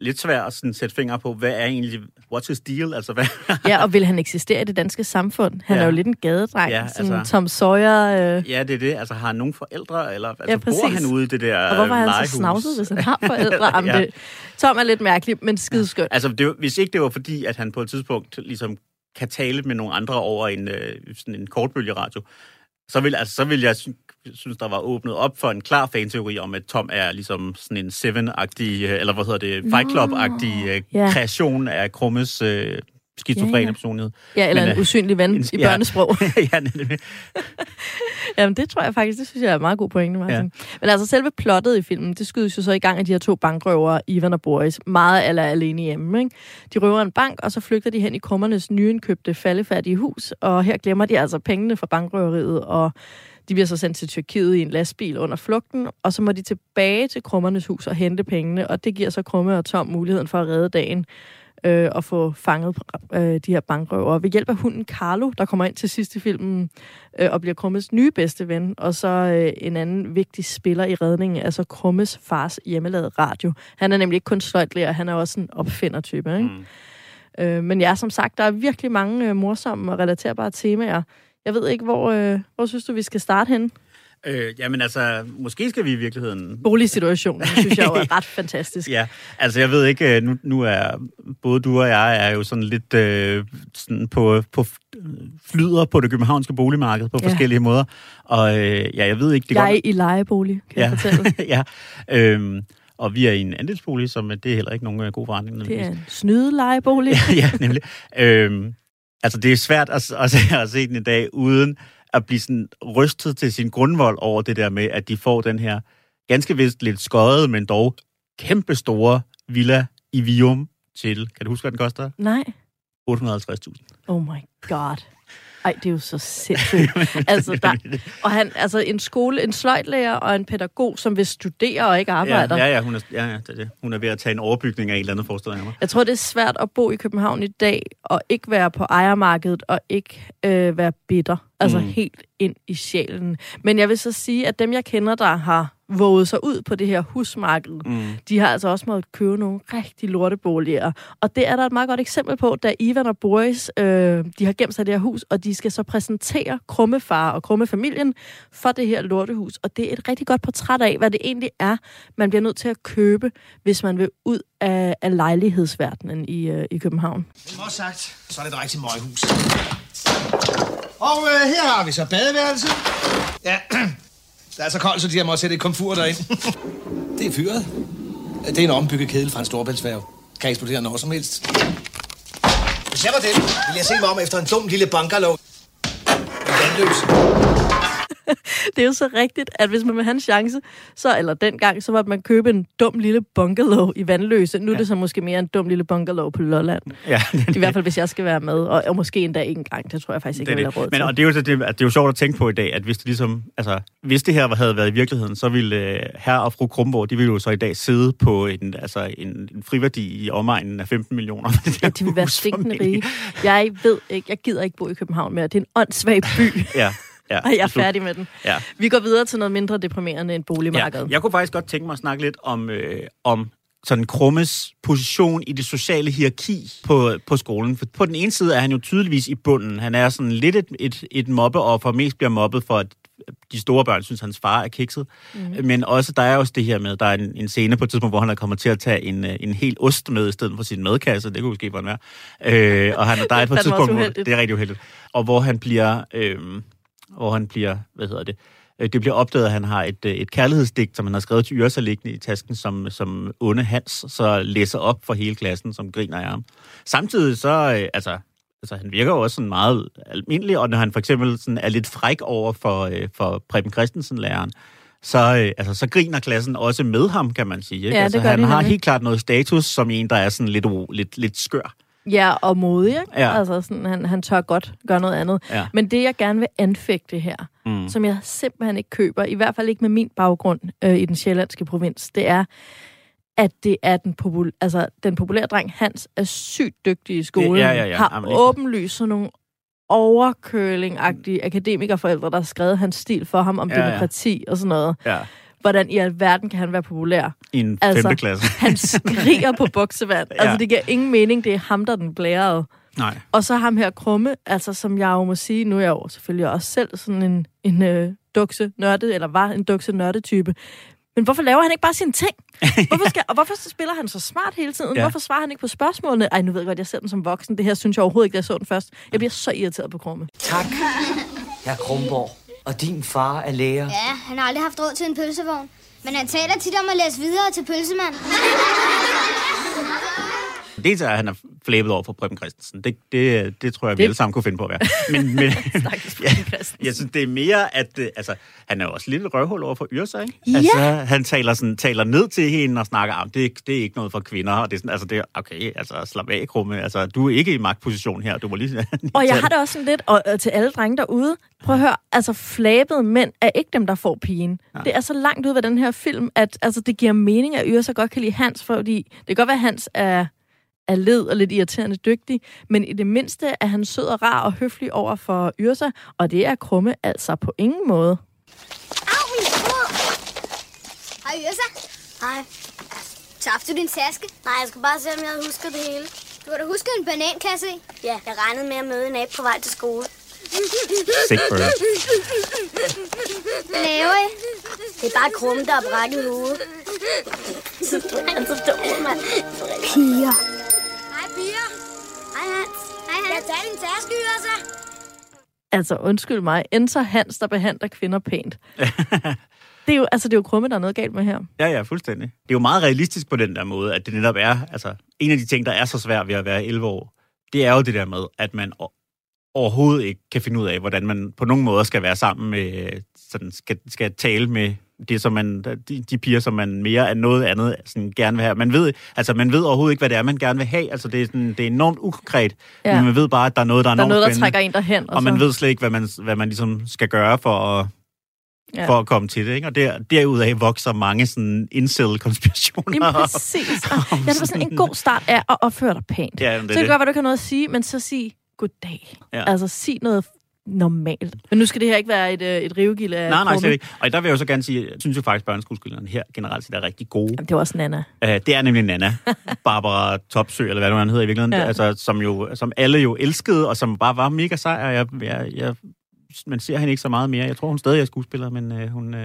lidt svær at sådan, sætte fingre på, hvad er egentlig, what's his deal? Altså, hvad, Ja, og vil han eksistere i det danske samfund? Han Ja. er jo lidt en gadedreng. Ja, sådan altså- Tom Sawyer. Øh, ja, det er det. Altså, har han nogle forældre, eller altså, Ja, bor præcis. han ude i det der og hvorfor er han så snavset, hvis han har forældre? Jamen, Ja. det, Tom er lidt mærkelig, men skideskønt. Altså, det, hvis ikke det var fordi, at han på et tidspunkt ligesom kan tale med nogle andre over en, øh, sådan en kortbølgeradio, så vil, altså, så vil jeg synes, der var åbnet op for en klar fanteori om, at Tom er ligesom sådan en Seven-agtig, øh, eller hvad hedder det, Fight Club-agtig øh, ja. kreation af Krummes øh, skizofrene Ja, ja. personlighed. Ja, eller Men, en øh, usynlig ven en- i ja. børnesprog. ja, nemlig. Jamen, det tror jeg faktisk, det synes jeg er meget god pointe, Martin. Ja. Men altså, selve plottet i filmen, det skydes jo så i gang af de her to bankrøvere, Ivan og Boris, meget eller alene hjemme. Ikke? De røver en bank, og så flygter de hen i krummernes nyindkøbte faldefærdige hus, og her glemmer de altså pengene fra bankrøveriet, og de bliver så sendt til Tyrkiet i en lastbil under flugten, og så må de tilbage til krummernes hus og hente pengene, og det giver så Krumme og Tom muligheden for at redde dagen øh, og få fanget øh, de her bankrøvere. Ved hjælp af hunden Carlo, der kommer ind til sidst i filmen øh, og bliver Krummes nye bedste ven, og så øh, en anden vigtig spiller i redningen, altså Krummes fars hjemmelavede radio. Han er nemlig ikke kun sløjtlærer, han er også en opfindertype. Ikke? Mm. Øh, men ja, som sagt, der er virkelig mange øh, morsomme og relaterbare temaer. Jeg ved ikke, hvor, øh, hvor synes du, vi skal starte hen? Øh, jamen altså, måske skal vi i virkeligheden... Boligsituationen, synes jeg jo er ret fantastisk. Ja, altså jeg ved ikke, øh, nu, nu er både du og jeg er jo sådan lidt øh, sådan på, på flyder på det københavnske boligmarked på Ja. forskellige måder. Og øh, ja, jeg ved ikke, det jeg er i lejebolig, kan ja. jeg fortælle. ja, øhm, Og vi er i en andelsbolig, som det er heller ikke nogen øh, god forretning. Det er en snydelejebolig. ja, nemlig. Øhm, altså, det er svært at, at, se, at se den i dag, uden at blive sådan rystet til sin grundvold over det der med, at de får den her ganske vist lidt skøjet, men dog kæmpe store villa i Vium til, kan du huske, hvad den koster? Nej. 850.000. Oh my god. Ej, det er jo så sindssygt. altså, der, og han, altså en skole, en sløjtlærer og en pædagog, som vil studere og ikke arbejder. Ja, ja, ja, hun er, ja, ja det er det. hun er ved at tage en overbygning af et eller andet forestilling af mig. Jeg tror, det er svært at bo i København i dag, og ikke være på ejermarkedet, og ikke øh, være bitter. Altså Mm. helt ind i sjælen. Men jeg vil så sige, at dem, jeg kender, der har våget sig ud på det her husmarked, Mm. de har altså også måttet købe nogle rigtig lorteboliger. Og det er der et meget godt eksempel på, da Ivan og Boris, øh, de har gemt sig i det her hus, og de skal så præsentere Krummefar og Krummefamilien for det her lortehus. Og det er et rigtig godt portræt af, hvad det egentlig er, man bliver nødt til at købe, hvis man vil ud af, af lejlighedsverdenen i, øh, i København. Som også sagt, så er det et rigtigt møghus. Og øh, her har vi så badeværelset. Ja, det er så koldt, så de har måttet sætte et komfur derind. det er fyret. Det er en ombygget kedel fra en storbæltsfærge. Kan eksplodere når som helst. Hvis jeg var den, ville jeg se mig om efter en dum lille bunkerlov. Vandløs. Det er jo så rigtigt, at hvis man vil have en chance, så, eller dengang, så var man købe en dum lille bungalow i Vandløse. Nu er det så måske mere en dum lille bungalow på Lolland. Ja, I hvert fald, hvis jeg skal være med. Og, og måske endda ikke engang. Det tror jeg faktisk ikke, det jeg vil have råd det. Men til. og det er, jo, det, at det er jo sjovt at tænke på i dag, at hvis det ligesom, altså, hvis det her havde været i virkeligheden, så ville øh, herre og fru Krumborg, de ville jo så i dag sidde på en, altså, en, en friværdi i omegnen af 15 millioner. Ja, de vil være stinkende rige. Jeg ved ikke, jeg gider ikke bo i København mere. Det er en åndssvag by, Ja, ja. og jeg er færdig med den. Ja. Vi går videre til noget mindre deprimerende end boligmarkedet. Ja, jeg kunne faktisk godt tænke mig at snakke lidt om, øh, om sådan Krummes position i det sociale hierarki på, på skolen. For på den ene side er han jo tydeligvis i bunden. Han er sådan lidt et, et, et mobbeoffer, mest bliver mobbet for, at de store børn synes, hans far er kikset. Mm. Men også, der er også det her med, der er en, en scene på et tidspunkt, hvor han er kommet til at tage en, øh, en hel ost med i stedet for sin madkasse. Det kunne måske være. Øh, og han, der er et på et tidspunkt, hvor, det er rigtig uheldigt. Og hvor han bliver, øh, hvor han bliver, hvad hedder det, Øh, det bliver opdaget, at han har et, øh, et kærlighedsdigt, som han har skrevet til Yrsa liggende i tasken, som, som onde Hans så læser op for hele klassen, som griner af ham. Samtidig så, øh, altså, altså han virker jo også sådan meget almindelig, og når han for eksempel sådan er lidt fræk over for, for Preben Christensen-læreren, så, øh, altså, så griner klassen også med ham, kan man sige. Ikke? Ja, altså, han har nemlig. helt klart noget status, som en, der er sådan lidt, lidt, lidt skør. Ja, og modig, ikke? Ja. Altså, sådan, han, han tør godt gøre noget andet. Ja. Men det, jeg gerne vil anfægte her, mm. som jeg simpelthen ikke køber, i hvert fald ikke med min baggrund øh, i den sjællandske provins, det er, at det er den, popul- altså, den populære dreng Hans er sygt dygtig i skolen. Ja, ja, ja. Har Jamen, åbenlyst sådan nogle overkøling-agtige akademikerforældre, der har skrevet hans stil for ham om Ja, ja. demokrati og sådan noget. Ja. Hvordan i alverden kan han være populær? I en Altså, femte klasse. Han skriger på buksevand. Ja. Altså, det giver ingen mening. Det er ham, der er den blærede. Nej. Og så ham her Krumme, altså som jeg jo må sige, nu er jeg jo selvfølgelig også selv sådan en, en øh, dukse nørde, eller var en dukse nørdetype. Men hvorfor laver han ikke bare sine ting? Hvorfor, skal, og hvorfor spiller han så smart hele tiden? Ja. Hvorfor svarer han ikke på spørgsmålene? Ej, nu ved jeg godt, jeg ser den som voksen. Det her synes jeg overhovedet ikke, da jeg så den først. Jeg bliver så irriteret på Krumme. Tak, herr Krumborg. Og din far er lærer. Ja, han har aldrig haft råd til en pølsevogn. Men han taler tit om at læse videre til pølsemand. Dels er, at han er flæbet over for Preben Christensen. Det, det, det tror jeg, vi Det- alle sammen kunne finde på at være. Men, men ja, jeg synes, det er mere, at øh, altså, han er jo også lidt røvhul over for Yrsa, ikke? Ja. Altså, han taler, sådan, taler ned til hende og snakker om, det, er- det er ikke noget for kvinder. Og det er sådan, altså, det er, okay, altså, slap af, Krumme. Altså, du er ikke i magtposition her. Du må lige... Og jeg har det også sådan lidt, og, og til alle drenge derude, prøv at høre, altså flabede mænd er ikke dem, der får pigen. Ja. Det er så langt ud ved den her film, at altså, det giver mening, at Yrsa godt kan lide Hans, fordi det kan godt være, at Hans er, er led og lidt irriterende dygtig, men i det mindste er han sød og rar og høflig over for Yrsa, og det er Krumme altså på ingen måde. Au, min fod! Hej, Yrsa. Hej. Tabte du din taske? Nej, jeg skal bare se, om jeg husker det hele. Du har da husket en banankasse i? Ja, jeg regnede med at møde en abe på vej til skole. Sick bird. I? Det er bare krumme, der er brækket hovedet. Du er så dum, mand. Piger. Jeg tager din taske, Yrsa. Altså, undskyld mig, så Hans, der behandler kvinder pænt. Det er jo, altså, det er jo krumme, der er noget galt med her. Ja, ja, fuldstændig. Det er jo meget realistisk på den der måde, at det netop er, altså, en af de ting, der er så svært ved at være 11 år, det er jo det der med, at man overhovedet ikke kan finde ud af, hvordan man på nogen måde skal være sammen med, sådan skal, skal tale med det, som man, de, de piger, som man mere end noget andet sådan gerne vil have. Man ved, altså, man ved overhovedet ikke, hvad det er, man gerne vil have. Altså, det er, sådan, det er enormt ukonkret, Ja. men man ved bare, at der er noget, der er Der er noget, der trækker en derhen. og man så- ved slet ikke, hvad man, hvad man ligesom skal gøre for at, Ja. for at komme til det. Ikke? Og der, derudaf vokser mange sådan incel-konspirationer. Jamen præcis. Og, ja, det var sådan en god start af at opføre dig pænt. Ja, men så det det er kan det. godt være, du ikke har noget at sige, men så sig goddag. Ja. Altså, sig noget normalt. Men nu skal det her ikke være et, øh, et rivegilde af Nej, nej, slet ikke. Og der vil jeg jo så gerne sige, jeg synes jo faktisk, at børneskuespillerne her generelt set er rigtig gode. Jamen, det var også Nana. Uh, det er nemlig Nana, Barbara Topsø, eller hvad nu han hedder i virkeligheden, Ja. altså, som, jo, som alle jo elskede, og som bare var mega sej, og jeg, jeg, jeg, man ser hende ikke så meget mere. Jeg tror, hun stadig er skuespiller, men uh, hun... Uh,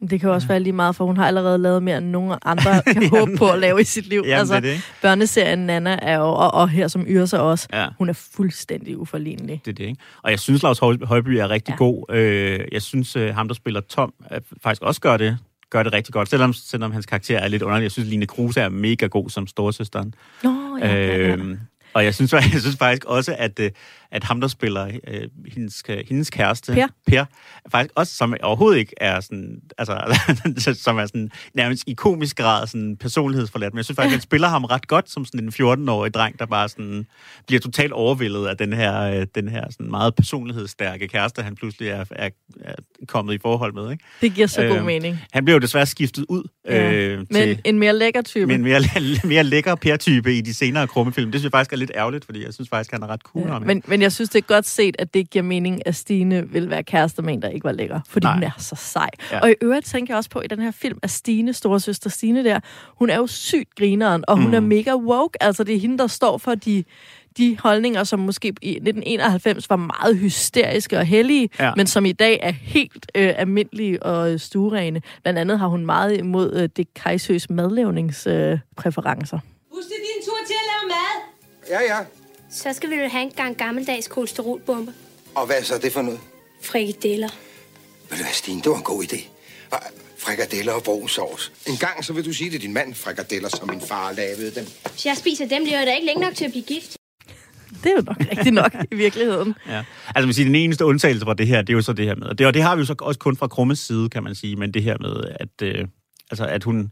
Det kan jo også være lige meget, for hun har allerede lavet mere end nogen andre kan håbe på at lave i sit liv. Jamen, altså, det det, børneserien Nana er jo, og, og her som Yrsa også, Ja. hun er fuldstændig uforlignelig. det er det, ikke? Og jeg synes, Lars Høj- Højby er rigtig Ja. ja. god. Øh, jeg synes, øh, ham, der spiller Tom, øh, faktisk også gør det, gør det rigtig godt, selvom, selvom hans karakter er lidt underlig. Jeg synes, Line Kruse er mega god som storsøsteren. Nå, ja, ja, ja. Øhm, og jeg synes, jeg synes faktisk også, at, øh, at ham, der spiller øh, hendes, hendes kæreste, Per. per, faktisk også, som overhovedet ikke er sådan, altså, som er sådan nærmest i komisk grad sådan personlighedsforladt, men jeg synes faktisk, at han spiller ham ret godt som sådan en 14-årig dreng, der bare sådan bliver totalt overvældet af den her, øh, den her sådan meget personlighedsstærke kæreste, han pludselig er, er, er kommet i forhold med. Ikke? Det giver så god Øhm, mening. Han bliver jo desværre skiftet ud Ja. øh, Men til en mere lækker type. med en mere, mere lækker Per-type i de senere krummefilm. Det synes jeg faktisk er lidt ærgerligt, fordi jeg synes faktisk, han er ret cool. Ja, men, men jeg synes, det er godt set, at det ikke giver mening, at Stine vil være kærester med en, der ikke var lækker. Fordi Nej. hun er så sej. Ja. Og i øvrigt tænker jeg også på, i den her film, at Stine, storesøster Stine der, hun er jo sygt grineren, og hun Mm. er mega woke. Altså, det er hende, der står for de, de holdninger, som måske i 1991 var meget hysteriske og hellige, ja. Men som i dag er helt øh, almindelige og øh, stuerene. Blandt andet har hun meget imod øh, det kejsøs madlavningspræferencer. Øh. Husk det din tur til at lave mad. Ja, ja. Så skal vi jo have en gang gammeldags kolesterolbombe. Og hvad er så det for noget? Frikadeller. Ved du hvad, Stine, det var en god idé. Frikadeller og brun sovs. En gang, så vil du sige det er din mand, frikadeller, som min far lavede dem. Hvis jeg spiser dem, bliver jeg da ikke længe nok til at blive gift. Det er jo nok rigtigt nok i virkeligheden. Ja. Altså, man siger, den eneste undtagelse fra det her, det er jo så det her med, og det, og det har vi jo så også kun fra Krummes side, kan man sige, men det her med, at, øh, altså, at hun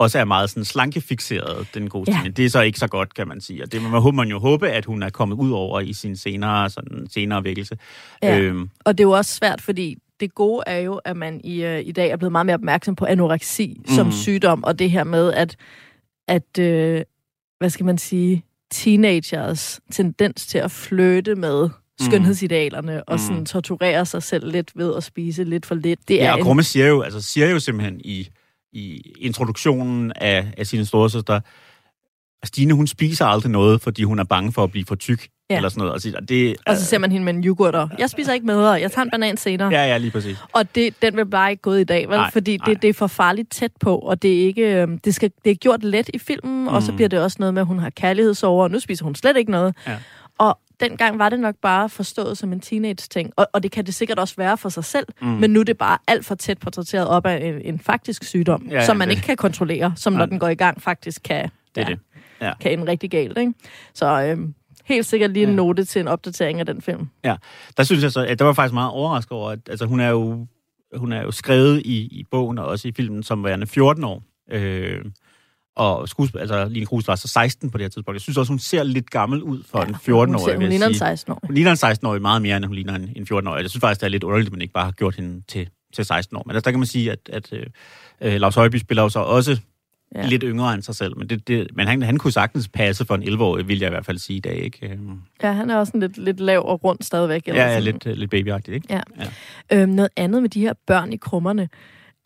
også er meget sådan slankefixeret, den gode Ja. ja. Det er så ikke så godt, kan man sige. Og det må man jo håbe, at hun er kommet ud over i sin senere, sådan, senere vækkelse. Ja. Øhm, Og det er jo også svært, fordi det gode er jo, at man i, øh, i dag er blevet meget mere opmærksom på anoreksi mm. som Mhm. sygdom, og det her med, at, at øh, hvad skal man sige, teenagers tendens til at flytte med skønhedsidealerne og sådan Mm. torturere sig selv lidt ved at spise lidt for lidt. Det er Ja, og en- Krumme siger jo, altså siger jo simpelthen i, i introduktionen af, af sine storesøster, at Stine, hun spiser aldrig noget, fordi hun er bange for at blive for tyk. Ja. Eller sådan noget. Og, så- det, og så ser man hende med en yoghurt, og jeg spiser ikke med, jeg tager en banan senere. Ja, ja, lige præcis. Og det, den vil bare ikke gået i dag, vel? Nej, Fordi nej. det, det er for farligt tæt på, og det er ikke øhm, det, skal, det er gjort let i filmen, mm. og så Mm. bliver det også noget med, at hun har kærlighedsover, og nu spiser hun slet ikke noget. Ja. Og dengang var det nok bare forstået som en teenage-ting, og, og det kan det sikkert også være for sig selv, mm. Men nu er det bare alt for tæt portrætteret op af en, en faktisk sygdom, Ja, ja, som man det- ikke kan kontrollere, som når Nej. den går i gang faktisk kan, Det ja, det. Ja. kan ende rigtig galt. Ikke? Så øhm, helt sikkert lige en Ja. note til en opdatering af den film. Ja, der synes jeg så, at der var faktisk meget overrasket over, at altså, hun er jo, hun er jo skrevet i, i bogen og også i filmen som værende 14 år. Øh, og skuespil, altså Line Kruse var så 16 på det her tidspunkt. Jeg synes også, hun ser lidt gammel ud for ja, en 14-årig. Hun, hun ligner en sige. 16-årig. Hun ligner en 16-årig meget mere, end hun ligner en, en 14-årig. Jeg synes faktisk, det er lidt underligt, at man ikke bare har gjort hende til, til 16 år. Men altså, der kan man sige, at, at øh, øh, Lars Højby spiller jo så også Ja. lidt yngre end sig selv. Men, det, det, men han, han kunne sagtes passe for en 11-årig, vil jeg i hvert fald sige i dag. Ikke? Øhm, Ja, han er også sådan lidt, lidt lav og rund stadigvæk. eller Ja, ja sådan. lidt, lidt babyagtigt, ikke? Ja. Ja. Øhm, noget andet med de her børn i krummerne.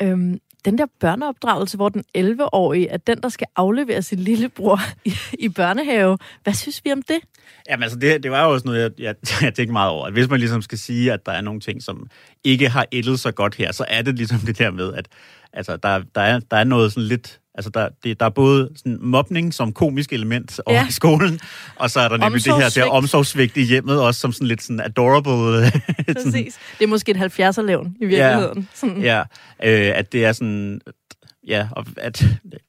Øhm, den der børneopdragelse, hvor den 11-årige er den, der skal aflevere sin lillebror i, i børnehave. Hvad synes vi om det? Jamen altså, det, det var jo også noget, jeg, jeg, jeg tænkte meget over. At hvis man ligesom skal sige, at der er nogle ting, som ikke har ældet så godt her, så er det ligesom det der med, at altså, der, der, er, der er noget sådan lidt Altså, der, det, der er både sådan mobning som komisk element over Ja. i skolen, og så er der nemlig det her der omsorgssvigt i hjemmet, også som sådan lidt sådan adorable. sådan, Præcis. Det er måske et 70'er-levn i virkeligheden. Sådan. ja, øh, at det er sådan... Ja, og at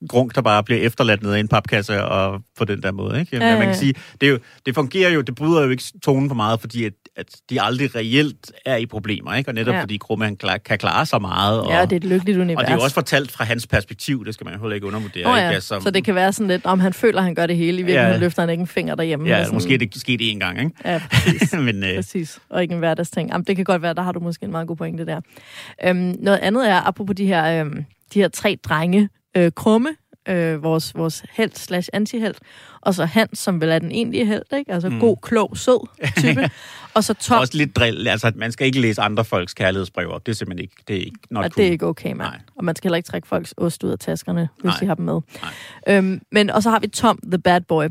Grunk, der bare bliver efterladt ned i en papkasse og på den der måde. Ikke? Ja, Ja, ja, man ja. kan sige, det, er jo, det fungerer jo, det bryder jo ikke tonen for meget, fordi at, at de aldrig reelt er i problemer. Ikke? Og netop Ja. ja. fordi Grumme han klar, kan klare sig meget. Og, Ja, det er et lykkeligt univers. og det er jo også fortalt fra hans perspektiv, det skal man jo heller ikke undervurdere. Oh, ikke? ja. Altså, Så det kan være sådan lidt, om han føler, han gør det hele. I virkeligheden Ja. løfter han ikke en finger derhjemme. Ja, sådan. måske det sket én gang, ikke? Ja, præcis. Men, øh, præcis. Og ikke en hverdagsting. Jamen, det kan godt være, der har du måske en meget god pointe der. Øhm, noget andet er, apropos de her, øhm, de her tre drenge, øh, Krumme, øh, vores, vores held slash antiheld, og så Hans, som vel er den egentlige held, ikke? Altså mm. god, klog, sød type. og så Tom, også lidt drill. Altså, man skal ikke læse andre folks kærlighedsbreve op. Det er simpelthen ikke, det er ikke not og cool. det er ikke okay, mand. Nej. Og man skal heller ikke trække folks ost ud af taskerne, hvis Nej. de har dem med. Nej. Øhm, men, og så har vi Tom, the bad boy.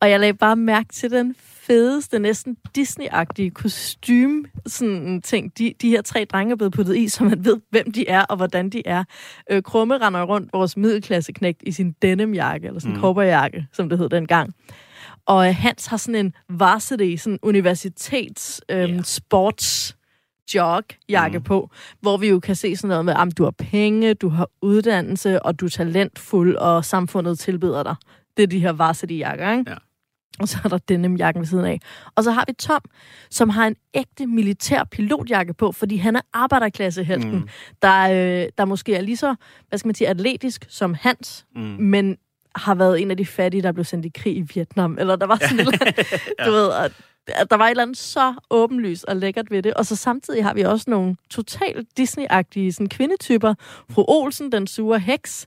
Og jeg lagde bare mærke til den fedeste, næsten Disney-agtige kostume sådan en ting, de, de her tre drenge er blevet puttet i, så man ved, hvem de er og hvordan de er. Øh, Krumme render rundt vores middelklasseknægt i sin denimjakke, eller sådan en mm. cowboyjakke, som det hed dengang. Og øh, Hans har sådan en varsity, sådan universitets øhm, Ja. sports jogjakke mm. på, hvor vi jo kan se sådan noget med, at du har penge, du har uddannelse, og du er talentfuld, og samfundet tilbyder dig. Det er de her varsity-jakker, ikke? Ja. Og så er der denim-jakken ved siden af. Og så har vi Tom, som har en ægte militær pilotjakke på, fordi han er arbejderklassehelten, mm. der, øh, der måske er lige så, hvad skal man sige, atletisk som Hans, mm. men har været en af de fattige, der blev sendt i krig i Vietnam. Eller der var sådan et andet, du ved, at, at der var et eller andet så åbenlyst og lækkert ved det. Og så samtidig har vi også nogle totalt Disney-agtige sådan, kvindetyper. Fru Olsen, den sure heks,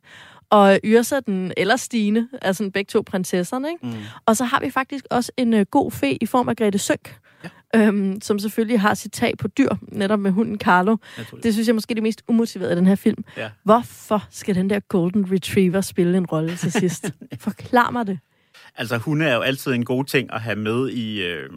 og Yrsa, den eller Stine, er sådan begge to prinsesserne. Ikke? Mm. Og så har vi faktisk også en øh, god fe i form af Grete Sønk, ja. øhm, som selvfølgelig har sit tag på dyr, netop med hunden Carlo. Det synes jeg måske er det mest umotiverede i den her film. Ja. Hvorfor skal den der Golden Retriever spille en rolle til sidst? Forklar mig det. Altså, hunde er jo altid en god ting at have med i... Øh,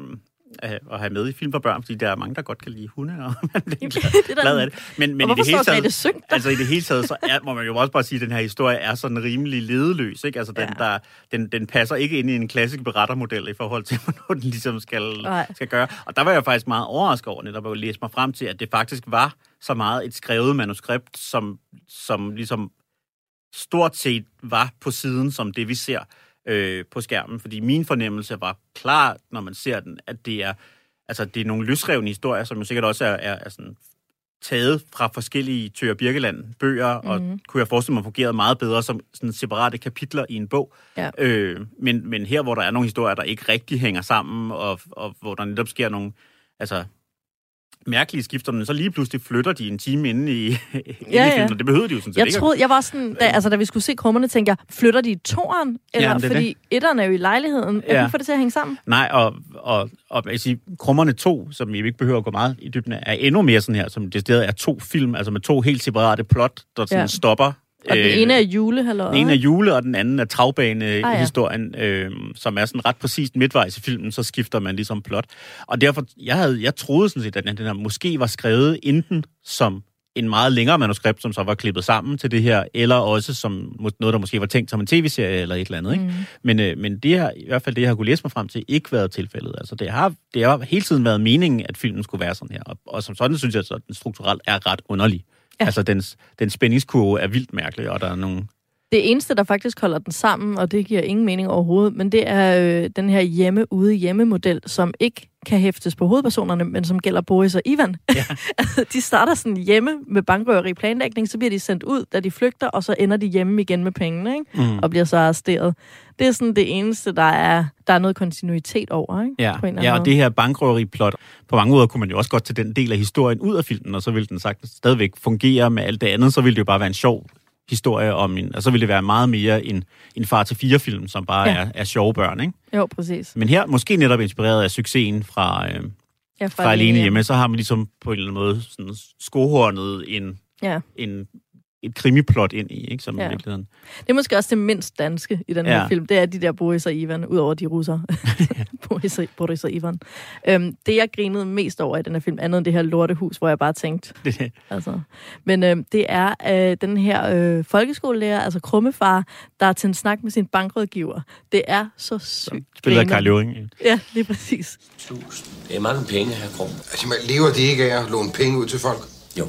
at at have med i film for børn, fordi der er mange, der godt kan lide hunde, og man bliver glad, det glad af det. Men, men i det hele taget, der? altså i det hele taget, så er, må man jo også bare sige, at den her historie er sådan rimelig ledeløs, ikke? Altså, den, Ja. der, den, den passer ikke ind i en klassisk berettermodel i forhold til, hvornår den ligesom skal, Nej. skal gøre. Og der var jeg faktisk meget overrasket over, netop at læse mig frem til, at det faktisk var så meget et skrevet manuskript, som, som ligesom stort set var på siden som det, vi ser øh, på skærmen. Fordi min fornemmelse var klar, når man ser den, at det er, altså, det er nogle løsrevne historier, som jo sikkert også er, er, er sådan taget fra forskellige Tøger Birkeland bøger, mm. og kunne jeg forestille mig fungerede meget bedre som sådan separate kapitler i en bog. Ja. Øh, men, men her, hvor der er nogle historier, der ikke rigtig hænger sammen, og, og hvor der netop sker nogle altså, mærkelige skifter, men så lige pludselig flytter de en time inde i, inde Ja, i ja. filmen, og det behøvede de jo sådan set Jeg ikke. troede, jeg var sådan, da, altså, da vi skulle se krummerne, tænkte jeg, flytter de i toren? Eller Jamen, det fordi etteren er jo i lejligheden. Jeg Ja. kunne få det til at hænge sammen. Nej, og, og, og jeg vil sige, Krummerne 2, som vi ikke behøver at gå meget i dybden er endnu mere sådan her, som det stedet er to film, altså med to helt separate plot, der sådan Ja. ja. stopper. Og den ene er julehalløjet. Den ene er jule, og den anden er Ah, ja. travbane-historien, øh, som er sådan ret præcist midtvejs i filmen, så skifter man ligesom plot. Og derfor, jeg, havde, jeg troede sådan set, at den her måske var skrevet enten som en meget længere manuskript, som så var klippet sammen til det her, eller også som noget, der måske var tænkt som en tv-serie eller et eller andet. Ikke? Mm. Men, øh, men det har, i hvert fald det, jeg har kunne læse mig frem til, ikke været tilfældet. Altså, det har, det har hele tiden været meningen, at filmen skulle være sådan her. Og, og som sådan synes jeg, at den strukturelt er ret underlig. Ja. Altså, dens, den spændingskurve er vildt mærkelig, og der er nogle... Det eneste, der faktisk holder den sammen, og det giver ingen mening overhovedet, men det er øh, den her hjemme-ude-hjemme-model, som ikke kan hæftes på hovedpersonerne, men som gælder Boris og Ivan. Ja. de starter sådan hjemme med bankrøveri planlægning, så bliver de sendt ud, da de flygter, og så ender de hjemme igen med pengene, ikke? Mm. og bliver så arresteret. Det er sådan det eneste, der er, der er noget kontinuitet over, ikke? Ja, På en ja og det her bankrøveri-plot, på mange måder kunne man jo også godt tage den del af historien ud af filmen, og så ville den sagtens stadigvæk fungere med alt det andet, så ville det jo bare være en sjov historie om en, og så ville det være meget mere en, en far til fire film, som bare Ja. er, er sjove børn, ikke? Jo, præcis. Men her, måske netop inspireret af succesen fra, øh, Ja, fra Alene Hjemme, så har man ligesom på en eller anden måde sådan skohornet en, Ja. en et krimiplot ind i, ikke? Som Ja. ja. i virkeligheden. Det er måske også det mindst danske i den her Ja. film. Det er de der Boris og Ivan, udover de russer. Boris, og, Boris og Ivan. Øhm, det, jeg grinede mest over i den her film, andet end det her lortehus, hvor jeg bare tænkte... Det, Altså. Men øhm, det er øh, den her øh, folkeskolelærer, altså krummefar, der er til en snak med sin bankrådgiver. Det er så sygt spiller af. Karl Løring. Ja, lige præcis. Det er mange penge, her Krum. Altså, man lever de ikke af at låne penge ud til folk? Jo.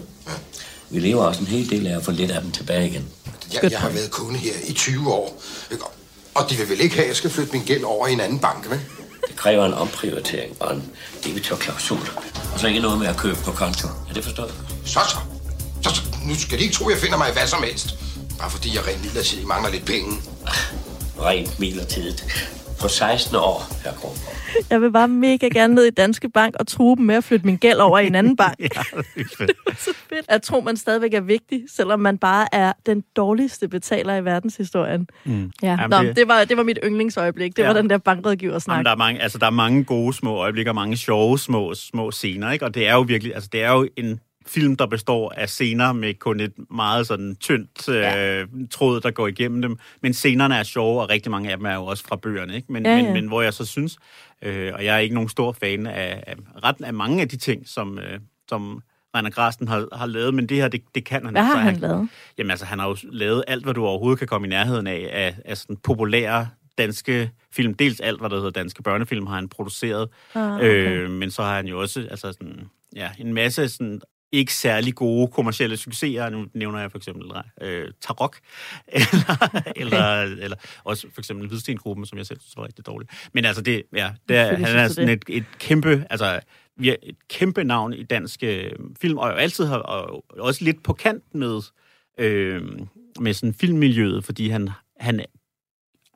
Vi lever også en hel del af at få lidt af dem tilbage igen. Jeg, jeg har været kunde her i 20 år. Og de vil vel ikke have, at jeg skal flytte min gæld over i en anden bank, vel? Det kræver en omprioritering og en debitørklausul. Og så ikke noget med at købe på konto. Er det forstået? Så så. så, så. Nu skal de ikke tro, at jeg finder mig i hvad som helst. Bare fordi jeg rent midlertidigt mangler lidt penge. Rent midlertidigt. På 16 år, her Krum. Jeg vil bare mega gerne ned i Danske Bank og true dem med at flytte min gæld over i en anden bank. Ja, det er fedt. så fedt. At tro, man stadigvæk er vigtig, selvom man bare er den dårligste betaler i verdenshistorien. Mm. Ja, Jamen, Nå, det- det, var, det var mit yndlingsøjeblik. Det Ja. var den der bankrådgiver-snak. Jamen, der, er mange, altså, der er mange gode små øjeblikke og mange sjove små, små scener, ikke? Og det er jo virkelig, altså det er jo en film, der består af scener med kun et meget sådan tyndt øh, tråd, der går igennem dem. Men scenerne er sjove, og rigtig mange af dem er jo også fra bøgerne, ikke? Men, Ja, ja. Men, men hvor jeg så synes, øh, og jeg er ikke nogen stor fan af, af ret af mange af de ting, som, øh, som Rainer Grasten har, har lavet, men det her, det, det kan han. Hvad har altså, han lavet? Jamen altså, han har jo lavet alt, hvad du overhovedet kan komme i nærheden af, af, af sådan populære danske film. Dels alt, hvad der hedder danske børnefilm, har han produceret. Ah, okay. øh, men så har han jo også altså sådan, ja, en masse sådan, ikke særlig gode kommercielle succeser. Nu nævner jeg for eksempel øh, Tarok, eller, eller, eller også for eksempel Hvidstengruppen, som jeg selv synes var rigtig dårligt. Men altså, det, ja, det er, Selvfølgelig han er sådan et, et kæmpe, altså, vi er et kæmpe navn i dansk øh, film, og jo altid har, og også lidt på kant med, øh, med sådan filmmiljøet, fordi han, han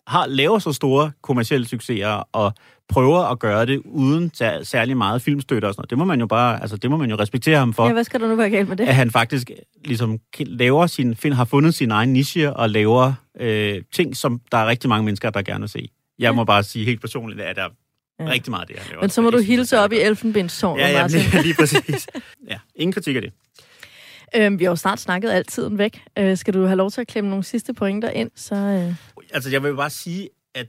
har laver så store kommercielle succeser og prøver at gøre det uden sær- særlig meget filmstøtte og sådan noget. Det må man jo bare, altså det må man jo respektere ham for. Ja, hvad skal der nu være galt med det? At han faktisk ligesom laver sin, find, har fundet sin egen niche og laver øh, ting, som der er rigtig mange mennesker, der gerne vil se. Jeg må bare sige helt personligt, at der er Ja. rigtig meget af det, han laver. Men så må du hilse op i Elfenbenstårnet, Ja, ja, lige, lige præcis. Ja, ingen kritik af det. Øhm, vi har jo snart snakket altiden væk. Øh, skal du have lov til at klemme nogle sidste pointer ind, så... Øh... Altså, jeg vil bare sige, at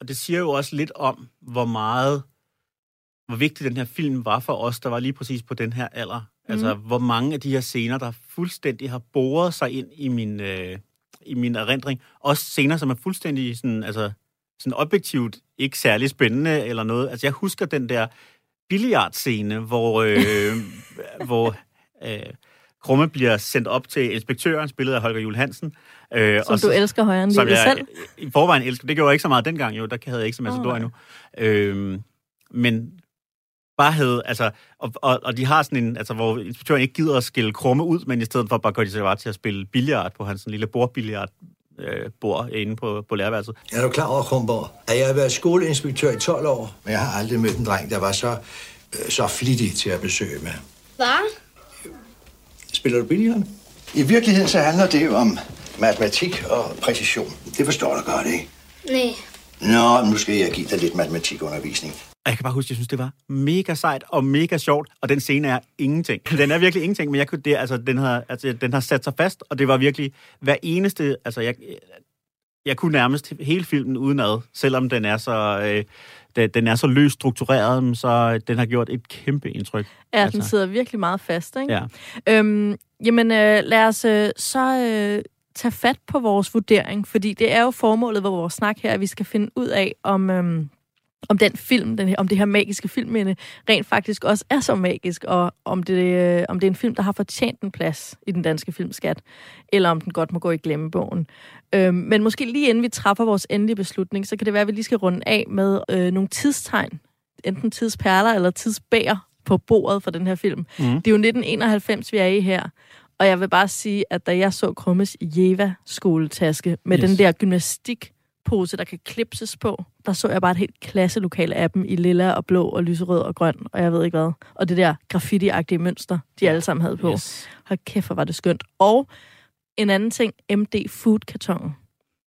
og det siger jo også lidt om, hvor meget, hvor vigtig den her film var for os, der var lige præcis på den her alder. Mm. Altså, hvor mange af de her scener, der fuldstændig har boret sig ind i min, øh, i min erindring. Også scener, som er fuldstændig sådan, altså, sådan objektivt ikke særlig spændende eller noget. Altså, jeg husker den der billiardscene, hvor, øh, hvor øh, Krumme bliver sendt op til inspektøren, spillet af Holger Jul Hansen. Øh, Som du elsker højere end som livet jeg selv. i forvejen elsker. Det gjorde jeg ikke så meget dengang, jo. Der havde jeg ikke så Åh, oh, endnu. Øhm, men bare havde, altså, og, og, og, de har sådan en, altså, hvor inspektøren ikke gider at skille krumme ud, men i stedet for bare går de sig bare til at spille billard på hans sådan lille bordbillard øh, bord inde på, på lærerværelset. Er du klar over, Kronborg, at jeg har været skoleinspektør i 12 år, men jeg har aldrig mødt en dreng, der var så, øh, så flittig til at besøge med. Hvad? Spiller du billard? I virkeligheden så handler det jo om matematik og præcision. Det forstår du godt, ikke? Nej. Nå, nu skal jeg give dig lidt matematikundervisning. Og jeg kan bare huske, at jeg synes, det var mega sejt og mega sjovt, og den scene er ingenting. Den er virkelig ingenting, men jeg kunne, det, altså, den, har, altså, den har sat sig fast, og det var virkelig hver eneste... Altså, jeg, jeg kunne nærmest hele filmen udenad, selvom den er så... Øh, den- den er så løst struktureret, så den har gjort et kæmpe indtryk. Ja, altså. den sidder virkelig meget fast, ikke? Ja. Øhm, jamen, øh, lad os øh, så øh, tage fat på vores vurdering, fordi det er jo formålet ved vores snak her, at vi skal finde ud af, om, øhm, om den film, den her, om det her magiske filmminde, rent faktisk også er så magisk, og om det, øh, om det er en film, der har fortjent en plads i den danske filmskat, eller om den godt må gå i glemmebogen. Øhm, men måske lige inden vi træffer vores endelige beslutning, så kan det være, at vi lige skal runde af med øh, nogle tidstegn, enten tidsperler eller tidsbær på bordet for den her film. Mm. Det er jo 1991, vi er i her. Og jeg vil bare sige, at da jeg så Krummes Jeva-skoletaske med Yes. den der gymnastikpose, der kan klipses på, der så jeg bare et helt klasselokale af dem i lilla og blå og lyserød og grøn, og jeg ved ikke hvad. Og det der graffiti-agtige mønster, de alle sammen havde på. Yes. Hold kæft, hvor var det skønt. Og en anden ting, MD Food-kartonen.